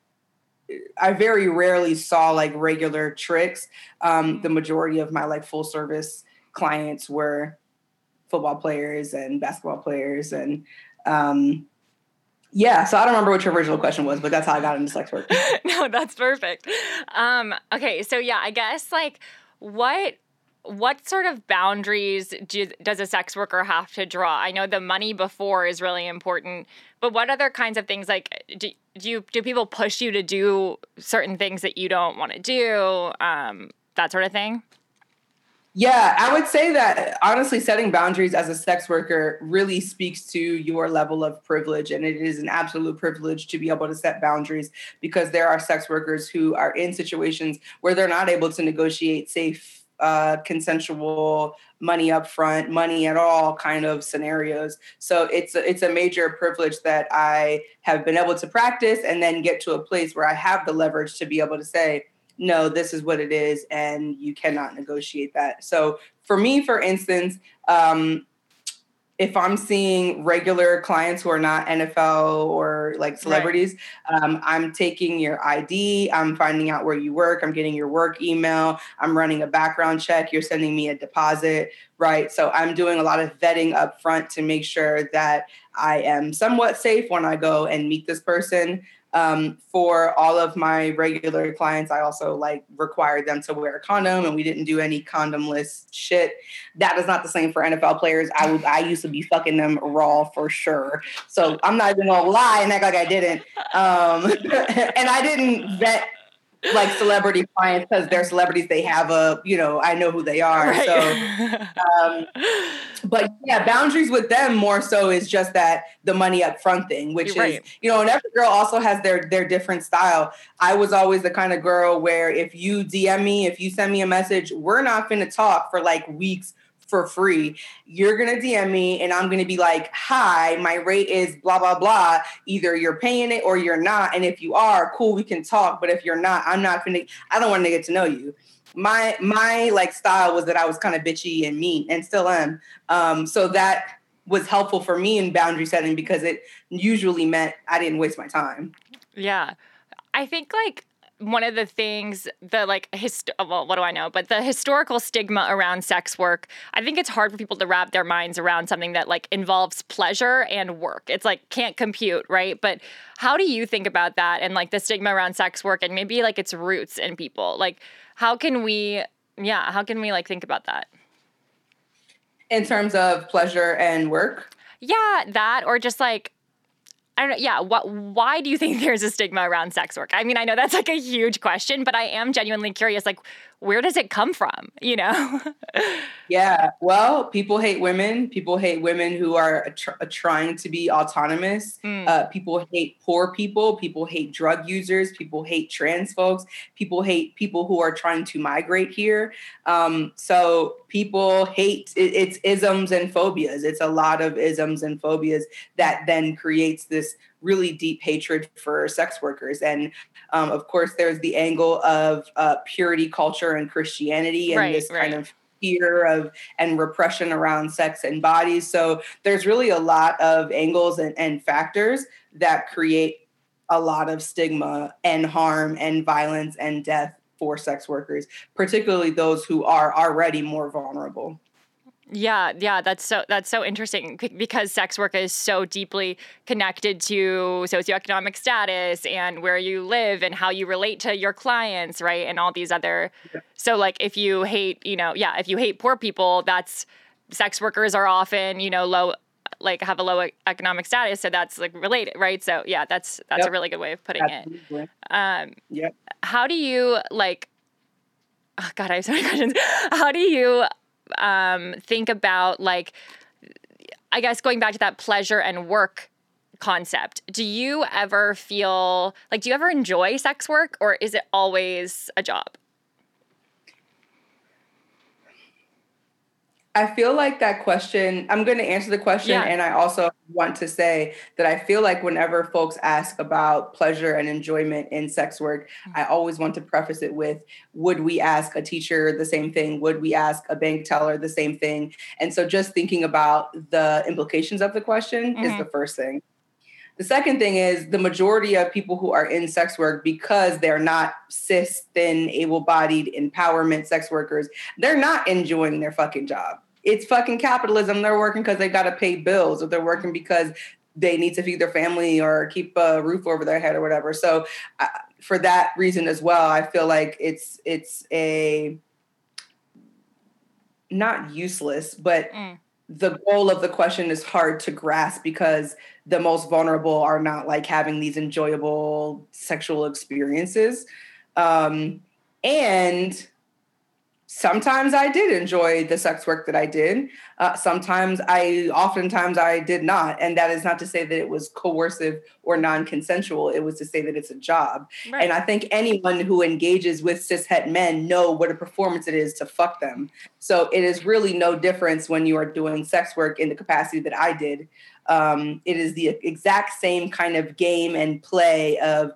I very rarely saw like regular tricks. Um, the majority of my like full service clients were football players and basketball players and um, yeah, so I don't remember what your original question was, but that's how I got into sex work. no, that's perfect. Um, okay, so yeah, I guess like what what sort of boundaries do, does a sex worker have to draw? I know the money before is really important, but what other kinds of things like do, do you do people push you to do certain things that you don't want to do? Um, that sort of thing. Yeah, I would say that honestly, setting boundaries as a sex worker really speaks to your level of privilege. And it is an absolute privilege to be able to set boundaries because there are sex workers who are in situations where they're not able to negotiate safe, uh, consensual money up front, money at all kind of scenarios. So it's a, it's a major privilege that I have been able to practice and then get to a place where I have the leverage to be able to say, no, this is what it is, and you cannot negotiate that. So for me, for instance, um, if I'm seeing regular clients who are not NFL or like celebrities, right. um, I'm taking your ID, I'm finding out where you work, I'm getting your work email, I'm running a background check, you're sending me a deposit, right? So I'm doing a lot of vetting up front to make sure that I am somewhat safe when I go and meet this person. Um, for all of my regular clients, I also like required them to wear a condom, and we didn't do any condomless shit. That is not the same for NFL players. I would, I used to be fucking them raw for sure. So I'm not even gonna lie and act like I didn't. Um, and I didn't vet like celebrity clients because they're celebrities they have a you know i know who they are right. so um, but yeah boundaries with them more so is just that the money up front thing which You're is right. you know and every girl also has their their different style i was always the kind of girl where if you dm me if you send me a message we're not going to talk for like weeks for free. You're going to DM me and I'm going to be like, hi, my rate is blah, blah, blah. Either you're paying it or you're not. And if you are, cool, we can talk. But if you're not, I'm not going to, I don't want to get to know you. My, my like style was that I was kind of bitchy and mean and still am. Um, so that was helpful for me in boundary setting because it usually meant I didn't waste my time. Yeah. I think like one of the things the like hist- well what do i know? But the historical stigma around sex work i think it's hard for people to wrap their minds around something that like involves pleasure and work. It's like can't compute right? But how do you think about that and like the stigma around sex work and maybe like its roots in people? Like how can we yeah how can we like think about that? In terms of pleasure and work? Yeah that or just like I don't know. Yeah. What? Why do you think there's a stigma around sex work? I mean, I know that's like a huge question, but I am genuinely curious. Like, where does it come from? You know? yeah. Well, people hate women. People hate women who are tr- trying to be autonomous. Mm. Uh, people hate poor people. People hate drug users. People hate trans folks. People hate people who are trying to migrate here. Um, so people hate it, it's isms and phobias. It's a lot of isms and phobias that then creates this really deep hatred for sex workers. And um, of course, there's the angle of uh, purity culture and Christianity and right, this right. kind of fear of and repression around sex and bodies. So there's really a lot of angles and, and factors that create a lot of stigma and harm and violence and death for sex workers, particularly those who are already more vulnerable. Yeah, yeah, that's so that's so interesting because sex work is so deeply connected to socioeconomic status and where you live and how you relate to your clients, right? And all these other yeah. So like if you hate, you know, yeah, if you hate poor people, that's sex workers are often, you know, low like have a low economic status, so that's like related, right? So yeah, that's that's yep. a really good way of putting Absolutely. it. Um yeah. How do you like oh God, I have so many questions. How do you um, think about like, I guess going back to that pleasure and work concept. Do you ever feel like, do you ever enjoy sex work or is it always a job? I feel like that question, I'm going to answer the question. Yeah. And I also want to say that I feel like whenever folks ask about pleasure and enjoyment in sex work, mm-hmm. I always want to preface it with Would we ask a teacher the same thing? Would we ask a bank teller the same thing? And so just thinking about the implications of the question mm-hmm. is the first thing. The second thing is the majority of people who are in sex work because they're not cis, thin, able bodied, empowerment sex workers, they're not enjoying their fucking job. It's fucking capitalism. They're working because they got to pay bills or they're working because they need to feed their family or keep a roof over their head or whatever. So, uh, for that reason as well, I feel like it's it's a not useless, but mm. The goal of the question is hard to grasp because the most vulnerable are not like having these enjoyable sexual experiences. Um, and sometimes I did enjoy the sex work that I did. Uh, sometimes I, oftentimes I did not. And that is not to say that it was coercive or non consensual. It was to say that it's a job. Right. And I think anyone who engages with cis het men know what a performance it is to fuck them. So it is really no difference when you are doing sex work in the capacity that I did. Um, it is the exact same kind of game and play of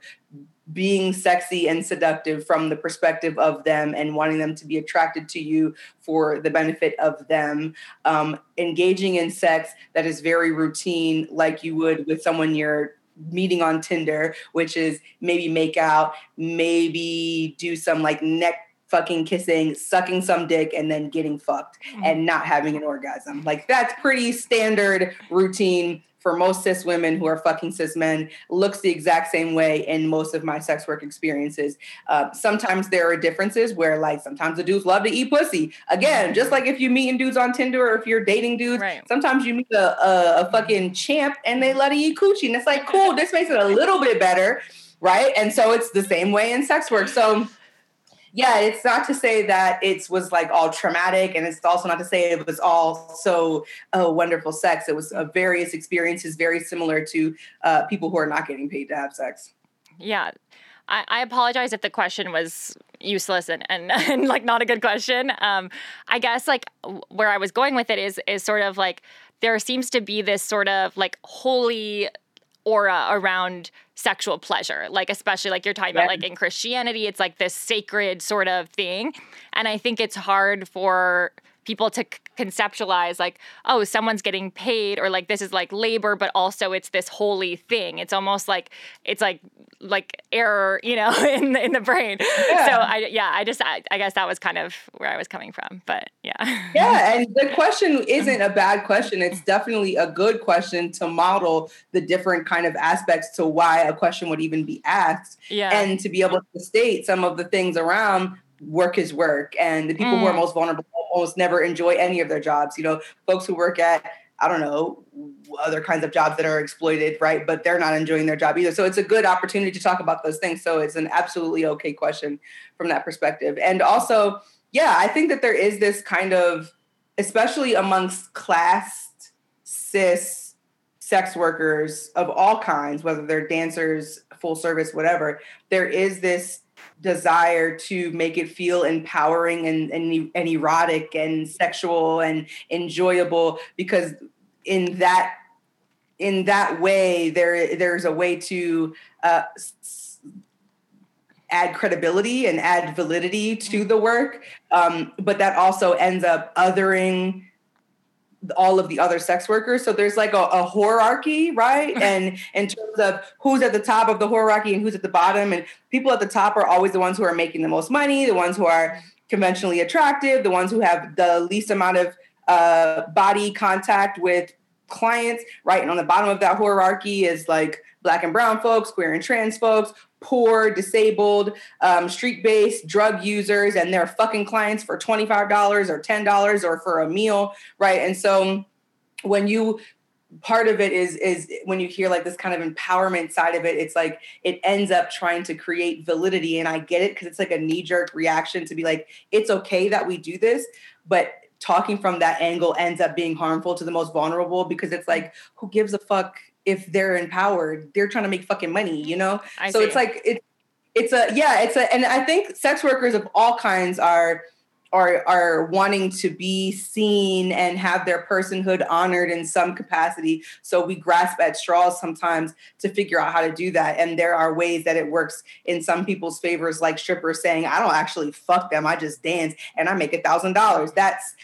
being sexy and seductive from the perspective of them and wanting them to be attracted to you for the benefit of them. Um, engaging in sex that is very routine, like you would with someone you're meeting on Tinder, which is maybe make out, maybe do some like neck fucking kissing, sucking some dick, and then getting fucked mm-hmm. and not having an orgasm. Like that's pretty standard routine for most cis women who are fucking cis men looks the exact same way in most of my sex work experiences. Uh, sometimes there are differences where, like, sometimes the dudes love to eat pussy. Again, just like if you're meeting dudes on Tinder or if you're dating dudes, right. sometimes you meet a, a, a fucking champ and they let you eat coochie. And it's like, cool, this makes it a little bit better. Right. And so it's the same way in sex work. So, yeah, it's not to say that it was like all traumatic, and it's also not to say it was all so uh, wonderful sex. It was uh, various experiences, very similar to uh, people who are not getting paid to have sex. Yeah. I, I apologize if the question was useless and, and, and like not a good question. Um, I guess like where I was going with it is is sort of like there seems to be this sort of like holy aura around sexual pleasure like especially like you're talking yeah. about like in christianity it's like this sacred sort of thing and i think it's hard for people to conceptualize like oh someone's getting paid or like this is like labor but also it's this holy thing. It's almost like it's like like error you know in the, in the brain. Yeah. so i yeah i just I, I, guess that was kind of where i was coming from but yeah. Yeah and the question isn't a bad question. It's mm-hmm. definitely a good question to model the different kind of aspects to why a question would even be asked yeah. and to be able to state some of the things around work is work and the people mm. who are mm. most vulnerable almost never enjoy any of their jobs you know folks who work at i don't know other kinds of jobs that are exploited right but they're not enjoying their job either so it's a good opportunity to talk about those things so it's an absolutely okay question from that perspective and also yeah i think that there is this kind of especially amongst classed cis sex workers of all kinds whether they're dancers full service whatever there is this desire to make it feel empowering and, and, and erotic and sexual and enjoyable because in that in that way there there's a way to uh, add credibility and add validity to the work um, but that also ends up othering all of the other sex workers. So there's like a, a hierarchy, right? and in terms of who's at the top of the hierarchy and who's at the bottom. And people at the top are always the ones who are making the most money, the ones who are conventionally attractive, the ones who have the least amount of uh, body contact with clients, right? And on the bottom of that hierarchy is like black and brown folks, queer and trans folks, poor, disabled, um, street based drug users, and their fucking clients for $25 or $10 or for a meal, right? And so when you part of it is is when you hear like this kind of empowerment side of it it's like it ends up trying to create validity and i get it because it's like a knee jerk reaction to be like it's okay that we do this but talking from that angle ends up being harmful to the most vulnerable because it's like who gives a fuck if they're empowered they're trying to make fucking money you know? I so see. it's like it, it's a yeah it's a and i think sex workers of all kinds are are are wanting to be seen and have their personhood honored in some capacity. So we grasp at straws sometimes to figure out how to do that. And there are ways that it works in some people's favors like strippers saying i don't actually fuck them i just dance and i make a thousand dollars. That's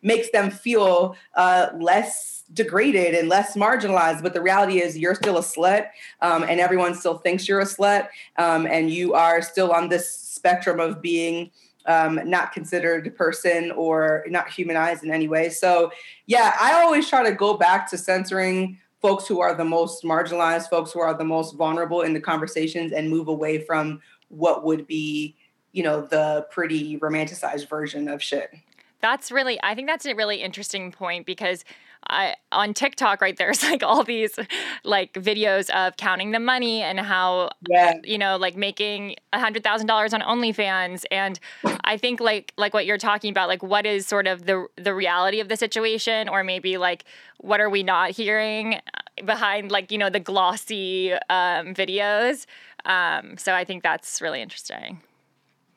makes them feel uh, less degraded and less marginalized. But the reality is, you're still a slut, um, and everyone still thinks you're a slut, um, and you are still on this spectrum of being um, not considered a person or not humanized in any way. So, yeah, I always try to go back to censoring folks who are the most marginalized, folks who are the most vulnerable in the conversations, and move away from what would be, you know, the pretty romanticized version of shit That's really, I think that's a really interesting point because I, on TikTok, right, there's like all these like videos of counting the money and how, yeah. you know, like making a hundred thousand dollars on OnlyFans. And I think like, like what you're talking about, like what is sort of the, the reality of the situation, or maybe like, what are we not hearing behind like, you know, the glossy um, videos. Um, so I think that's really interesting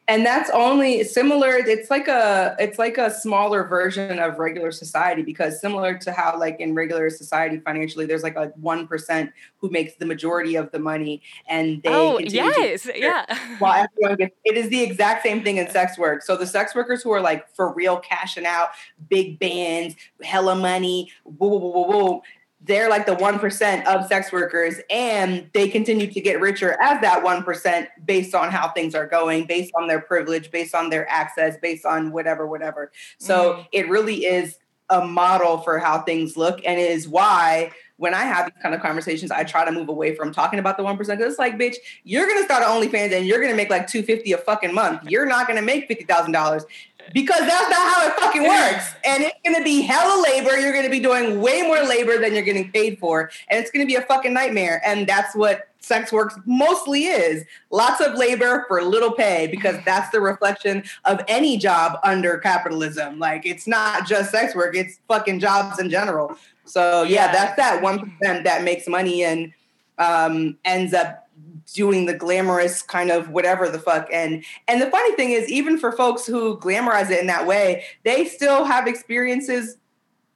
and that's only similar it's like a it's like a smaller version of regular society because similar to how like in regular society financially there's like a 1% who makes the majority of the money and they oh yes yeah. while everyone gets it is the exact same thing in sex work. So the sex workers who are like for real cashing out big bands hella money woo, woo, woo, woo, they're like the 1% of sex workers and they continue to get richer as that 1% based on how things are going based on their privilege based on their access based on whatever whatever so mm. it really is a model for how things look and it is why when I have these kind of conversations, I try to move away from talking about the one percent. Because it's like, bitch, you're gonna start an OnlyFans and you're gonna make like two fifty a fucking month. You're not gonna make fifty thousand dollars because that's not how it fucking works. And it's gonna be hella labor. You're gonna be doing way more labor than you're getting paid for, and it's gonna be a fucking nightmare. And that's what sex work mostly is lots of labor for little pay because that's the reflection of any job under capitalism like it's not just sex work it's fucking jobs in general so yeah, yeah. that's that one percent that makes money and um, ends up doing the glamorous kind of whatever the fuck. And and the funny thing is even for folks who glamorize it in that way they still have experiences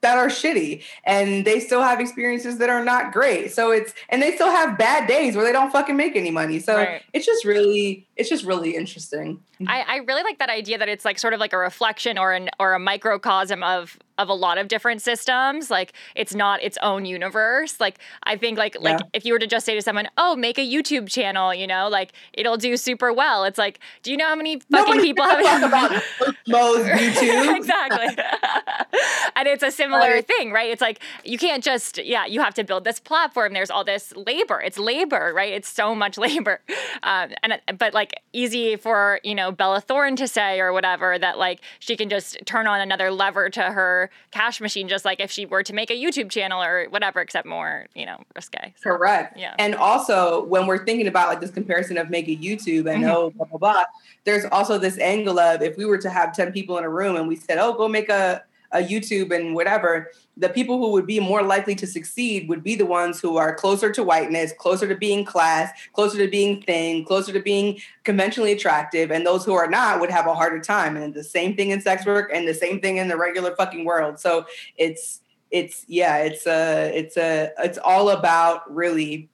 that are shitty and they still have experiences that are not great. So it's and they still have bad days where they don't fucking make any money. So right. it's just really it's just really interesting I, I really like that idea that it's like sort of like a reflection or an or a microcosm of of a lot of different systems. Like it's not its own universe. Like I think like yeah. like if you were to just say to someone, "Oh, make a YouTube channel," you know, like it'll do super well. It's like, do you know how many fucking Nobody people have about Mo's YouTube? exactly. and it's a similar right. thing, right? It's like you can't just yeah, you have to build this platform. There's all this labor. It's labor, right? It's so much labor. Um, and but like easy for you know Bella Thorne to say or whatever that like she can just turn on another lever to her cash machine, just like if she were to make a YouTube channel or whatever, except more, you know, risque. So, Correct. Yeah. And also, when we're thinking about like this comparison of making YouTube and mm-hmm. oh, blah, blah, blah, there's also this angle of if we were to have 10 people in a room and we said, oh, go make a, a YouTube and whatever, the people who would be more likely to succeed would be the ones who are closer to whiteness, closer to being class, closer to being thin, closer to being conventionally attractive, and those who are not would have a harder time. And the same thing in sex work, and the same thing in the regular fucking world. So it's it's yeah, it's a it's a it's all about really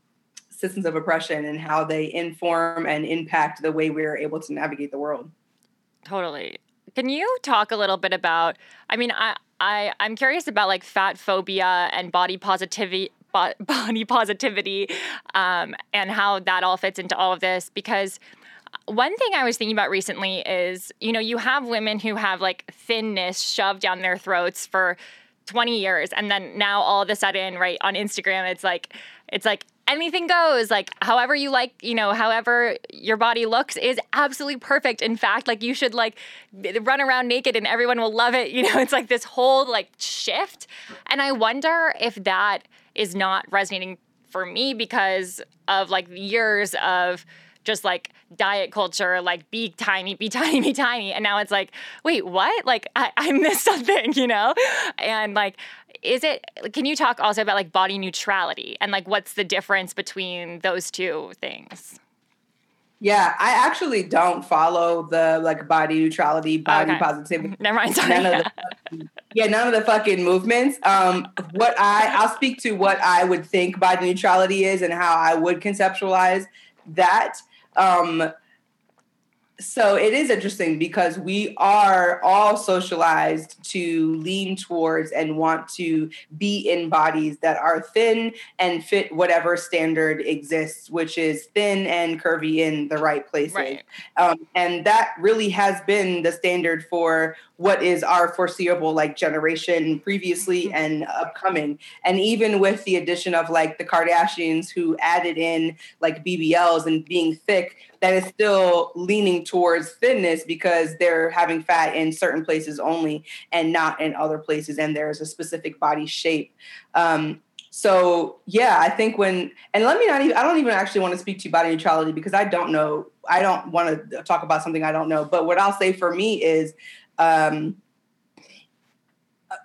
systems of oppression and how they inform and impact the way we're able to navigate the world. Totally. Can you talk a little bit about? I mean, I I I'm curious about like fat phobia and body positivity body positivity um, and how that all fits into all of this because one thing I was thinking about recently is you know you have women who have like thinness shoved down their throats for 20 years and then now all of a sudden right on Instagram it's like it's like anything goes like however you like you know however your body looks is absolutely perfect in fact like you should like run around naked and everyone will love it you know it's like this whole like shift and i wonder if that is not resonating for me because of like years of just like diet culture, like be tiny, be tiny, be tiny. And now it's like, wait, what? Like I, I missed something, you know? And like, is it, can you talk also about like body neutrality and like what's the difference between those two things? Yeah, I actually don't follow the like body neutrality, body okay. positivity. Never mind. Sorry. None yeah. Of the, yeah, none of the fucking movements. Um, what I I'll speak to what I would think body neutrality is and how I would conceptualize that. Um, so it is interesting because we are all socialized to lean towards and want to be in bodies that are thin and fit whatever standard exists, which is thin and curvy in the right places. Right. Um, and that really has been the standard for what is our foreseeable like generation previously mm-hmm. and upcoming. And even with the addition of like the Kardashians who added in like BBLs and being thick, that is still leaning towards thinness because they're having fat in certain places only and not in other places and there's a specific body shape um, so yeah i think when and let me not even i don't even actually want to speak to you body neutrality because i don't know i don't want to talk about something i don't know but what i'll say for me is um,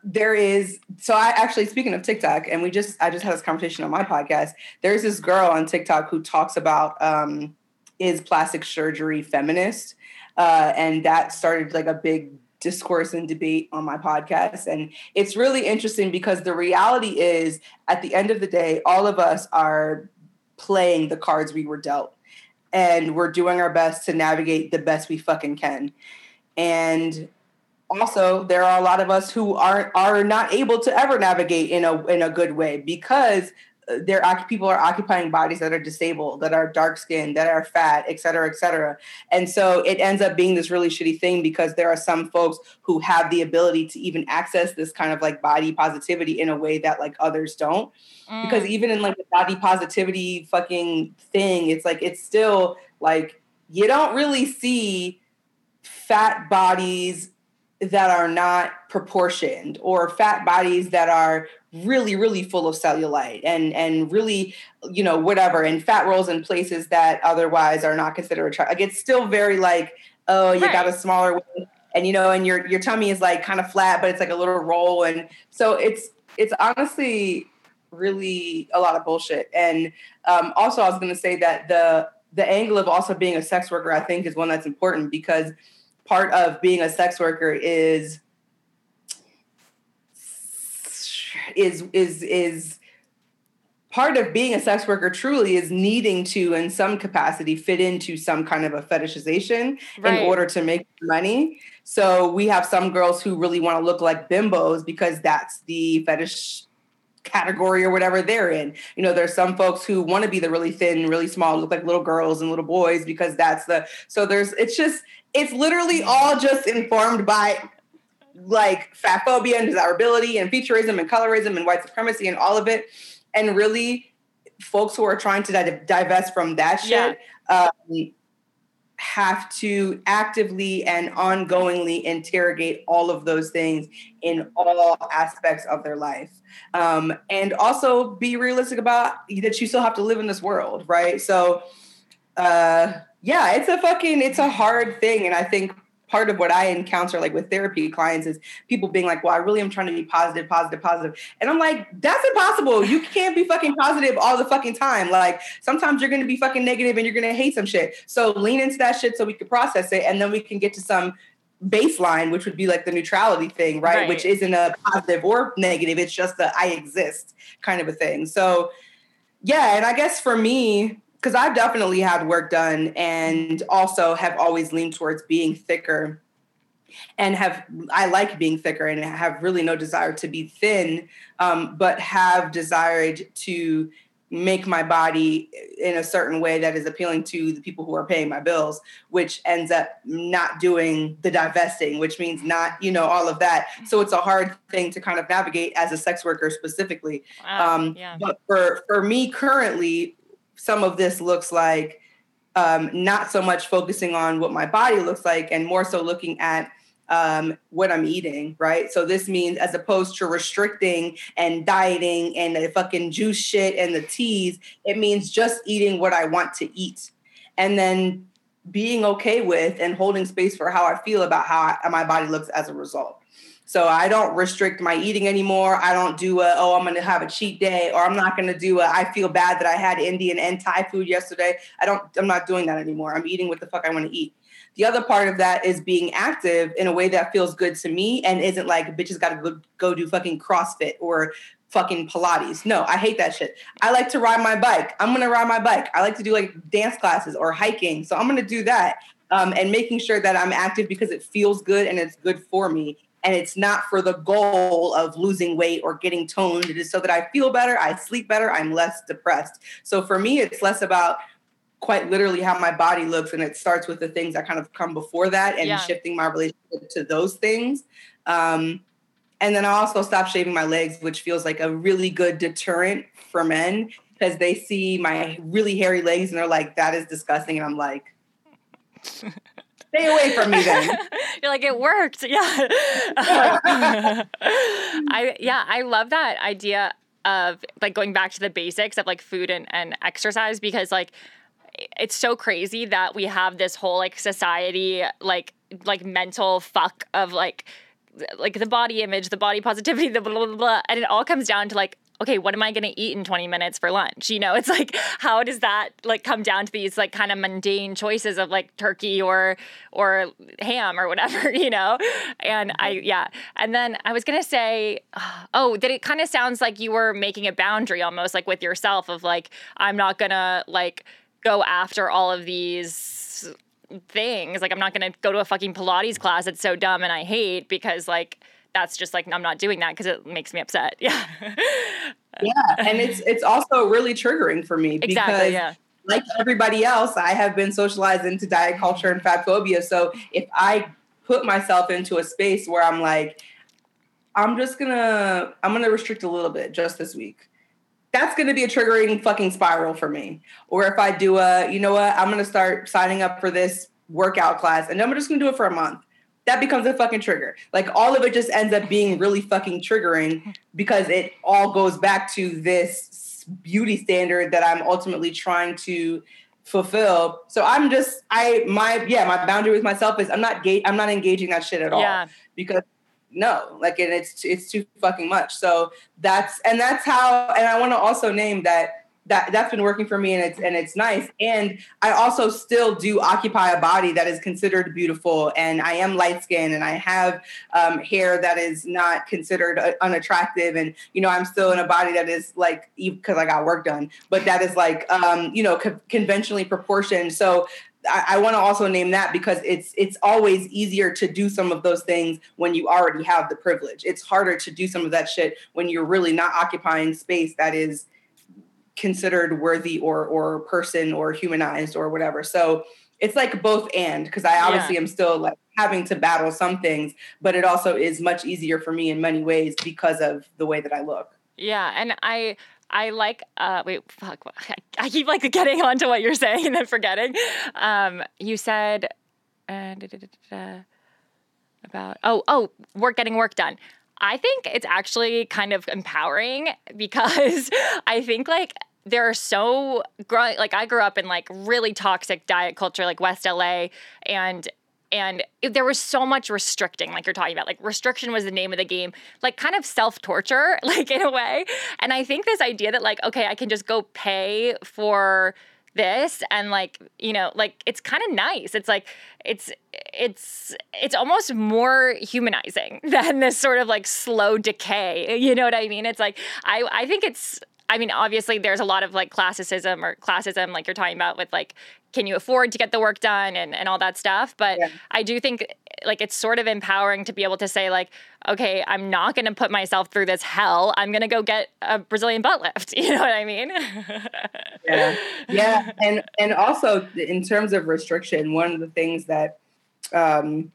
there is so I actually speaking of TikTok, and we just I just had this conversation on my podcast. There's this girl on TikTok who talks about um, is plastic surgery feminist, uh, and that started like a big discourse and debate on my podcast. And it's really interesting because the reality is, at the end of the day, all of us are playing the cards we were dealt, and we're doing our best to navigate the best we fucking can. And also there are a lot of us who are are not able to ever navigate in a in a good way because uh, there people are occupying bodies that are disabled that are dark skinned that are fat et cetera et cetera and so it ends up being this really shitty thing because there are some folks who have the ability to even access this kind of like body positivity in a way that like others don't mm. because even in like the body positivity fucking thing it's like it's still like you don't really see fat bodies that are not proportioned or fat bodies that are really really full of cellulite and and really you know whatever and fat rolls in places that otherwise are not considered attractive like it's still very like oh you right. got a smaller waist and you know and your your tummy is like kind of flat but it's like a little roll and so it's it's honestly really a lot of bullshit and um, also i was going to say that the the angle of also being a sex worker i think is one that's important because part of being a sex worker is is is is part of being a sex worker truly is needing to in some capacity fit into some kind of a fetishization right. in order to make money so we have some girls who really want to look like bimbos because that's the fetish category or whatever they're in. You know, there's some folks who want to be the really thin, really small, look like little girls and little boys because that's the so there's it's just it's literally all just informed by like fat phobia and desirability and featureism and colorism and white supremacy and all of it. And really, folks who are trying to divest from that shit yeah. um, have to actively and ongoingly interrogate all of those things in all aspects of their life. Um, and also be realistic about that you still have to live in this world, right? So, uh, yeah, it's a fucking it's a hard thing, and I think part of what I encounter like with therapy clients is people being like, "Well, I really am trying to be positive, positive, positive," and I'm like, "That's impossible. You can't be fucking positive all the fucking time. Like sometimes you're going to be fucking negative and you're going to hate some shit. So lean into that shit so we can process it, and then we can get to some." baseline which would be like the neutrality thing right? right which isn't a positive or negative it's just the i exist kind of a thing so yeah and i guess for me because I've definitely had work done and also have always leaned towards being thicker and have I like being thicker and have really no desire to be thin, um, but have desired to make my body in a certain way that is appealing to the people who are paying my bills, which ends up not doing the divesting, which means not, you know, all of that. So it's a hard thing to kind of navigate as a sex worker specifically. Wow, um, yeah. But for for me currently, some of this looks like um, not so much focusing on what my body looks like and more so looking at um, what I'm eating, right? So this means as opposed to restricting and dieting and the fucking juice shit and the teas, it means just eating what I want to eat. And then being okay with and holding space for how I feel about how I, my body looks as a result. So I don't restrict my eating anymore. I don't do a, oh, I'm going to have a cheat day or I'm not going to do a, I feel bad that I had Indian and Thai food yesterday. I don't, I'm not doing that anymore. I'm eating what the fuck I want to eat. The other part of that is being active in a way that feels good to me and isn't like bitches got to go, go do fucking CrossFit or fucking Pilates. No, I hate that shit. I like to ride my bike. I'm gonna ride my bike. I like to do like dance classes or hiking. So I'm gonna do that. Um, and making sure that I'm active because it feels good and it's good for me and it's not for the goal of losing weight or getting toned. It is so that I feel better, I sleep better, I'm less depressed. So for me, it's less about quite literally how my body looks, and it starts with the things that kind of come before that and yeah. shifting my relationship to those things. Um, and then I also stopped shaving my legs, which feels like a really good deterrent for men because they see my really hairy legs and they're like, that is disgusting. And I'm like, Stay away from me then. You're like, it worked. Yeah. I yeah, I love that idea of like going back to the basics of like food and, and exercise because like it's so crazy that we have this whole like society like like mental fuck of like like the body image, the body positivity, the blah blah blah, and it all comes down to like okay, what am I going to eat in 20 minutes for lunch? You know, it's like how does that like come down to these like kind of mundane choices of like turkey or or ham or whatever, you know? And I mm-hmm. yeah. And then I was going to say uh, oh, that it kind of sounds like you were making a boundary almost like with yourself of like I'm not going to like go after all of these things. Like I'm not going to go to a fucking Pilates class. It's so dumb and I hate because like that's just like I'm not doing that because it makes me upset. Yeah. yeah, and it's it's also really triggering for me because yeah. like everybody else, I have been socialized into diet culture and fat phobia. So if I put myself into a space where I'm like, I'm just gonna I'm gonna restrict a little bit just this week. That's gonna be a triggering fucking spiral for me. Or if I do a, you know what, I'm gonna start signing up for this workout class and I'm just gonna do it for a month that becomes a fucking trigger. Like all of it just ends up being really fucking triggering because it all goes back to this beauty standard that I'm ultimately trying to fulfill. So I'm just I my yeah, my boundary with myself is I'm not ga- I'm not engaging that shit at all yeah. because no, like and it's it's too fucking much. So that's and that's how and I want to also name that that that's been working for me and it's and it's nice and i also still do occupy a body that is considered beautiful and i am light skinned and i have um, hair that is not considered uh, unattractive and you know i'm still in a body that is like because i got work done but that is like um, you know co- conventionally proportioned so I, I want to also name that because it's it's always easier to do some of those things when you already have the privilege. It's harder to do some of that shit when you're really not occupying space that is considered worthy or or person or humanized or whatever. So it's like both and because I obviously yeah. am still like having to battle some things, but it also is much easier for me in many ways because of the way that I look. Yeah, and I I like uh wait fuck I keep like getting onto what you're saying and then forgetting. Um you said uh, da, da, da, about oh oh work getting work done. I think it's actually kind of empowering because I think like there are so growing like I grew up in like really toxic diet culture like West LA and and there was so much restricting like you're talking about like restriction was the name of the game like kind of self-torture like in a way. And i think this idea that like okay i can just go pay for this and like you know like it's kind of nice. It's like it's it's it's almost more humanizing than this sort of like slow decay. You know what i mean? It's like i i think it's I mean, obviously, there's a lot of like classicism or classism, like you're talking about with like, can you afford to get the work done and, and all that stuff. But yeah. I do think like it's sort of empowering to be able to say, like, okay, I'm not going to put myself through this hell. I'm going to go get a Brazilian butt lift. You know what I mean? yeah. Yeah. And, and also, in terms of restriction, one of the things that, um,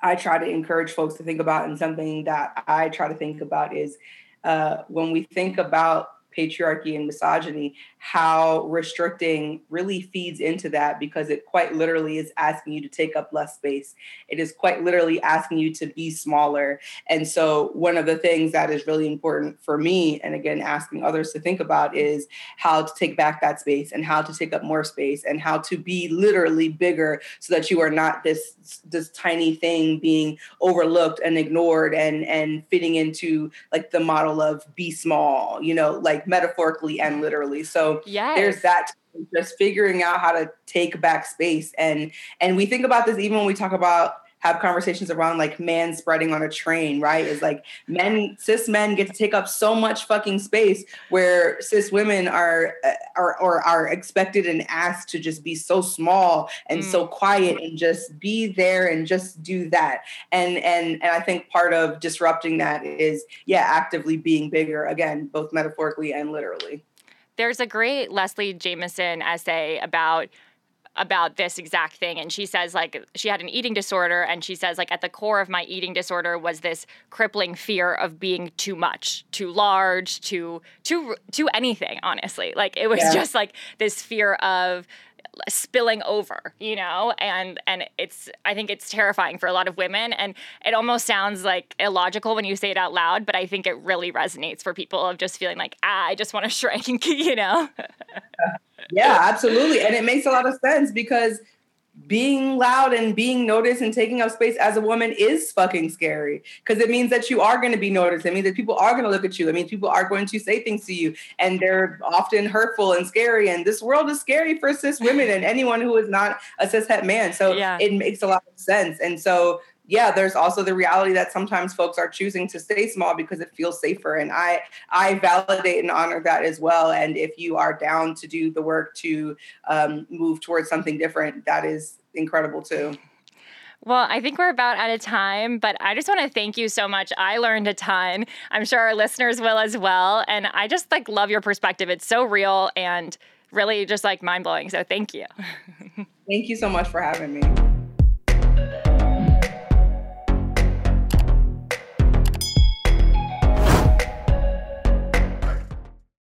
I try to encourage folks to think about, and something that I try to think about is uh, when we think about patriarchy and misogyny, how restricting really feeds into that because it quite literally is asking you to take up less space. It is quite literally asking you to be smaller. And so, one of the things that is really important for me, and again, asking others to think about, is how to take back that space and how to take up more space and how to be literally bigger so that you are not this this tiny thing being overlooked and ignored and and fitting into like the model of be small you know like metaphorically and literally so yes. there's that just figuring out how to take back space and and we think about this even when we talk about have conversations around like man spreading on a train, right? Is like men, cis men get to take up so much fucking space where cis women are uh, are or are expected and asked to just be so small and mm. so quiet and just be there and just do that. And and and I think part of disrupting that is yeah, actively being bigger again, both metaphorically and literally. There's a great Leslie Jamison essay about about this exact thing and she says like she had an eating disorder and she says like at the core of my eating disorder was this crippling fear of being too much too large too too too anything honestly like it was yeah. just like this fear of spilling over you know? And and it's i think it's terrifying for a lot of women. And it almost sounds like illogical when you say it out loud but i think it really resonates for people of just feeling like ah i just want to shrink you know? Yeah absolutely. And it makes a lot of sense because being loud and being noticed and taking up space as a woman is fucking scary because it means that you are going to be noticed. It means that people are going to look at you. It means people are going to say things to you and they're often hurtful and scary. And this world is scary for cis women and anyone who is not a cis het man. So yeah. it makes a lot of sense. And so yeah there's also the reality that sometimes folks are choosing to stay small because it feels safer and i i validate and honor that as well and if you are down to do the work to um, move towards something different that is incredible too well, I think we're about out of time, but I just want to thank you so much. I learned a ton. I'm sure our listeners will as well. And I just like love your perspective. It's so real and really just like mind blowing. So thank you. thank you so much for having me.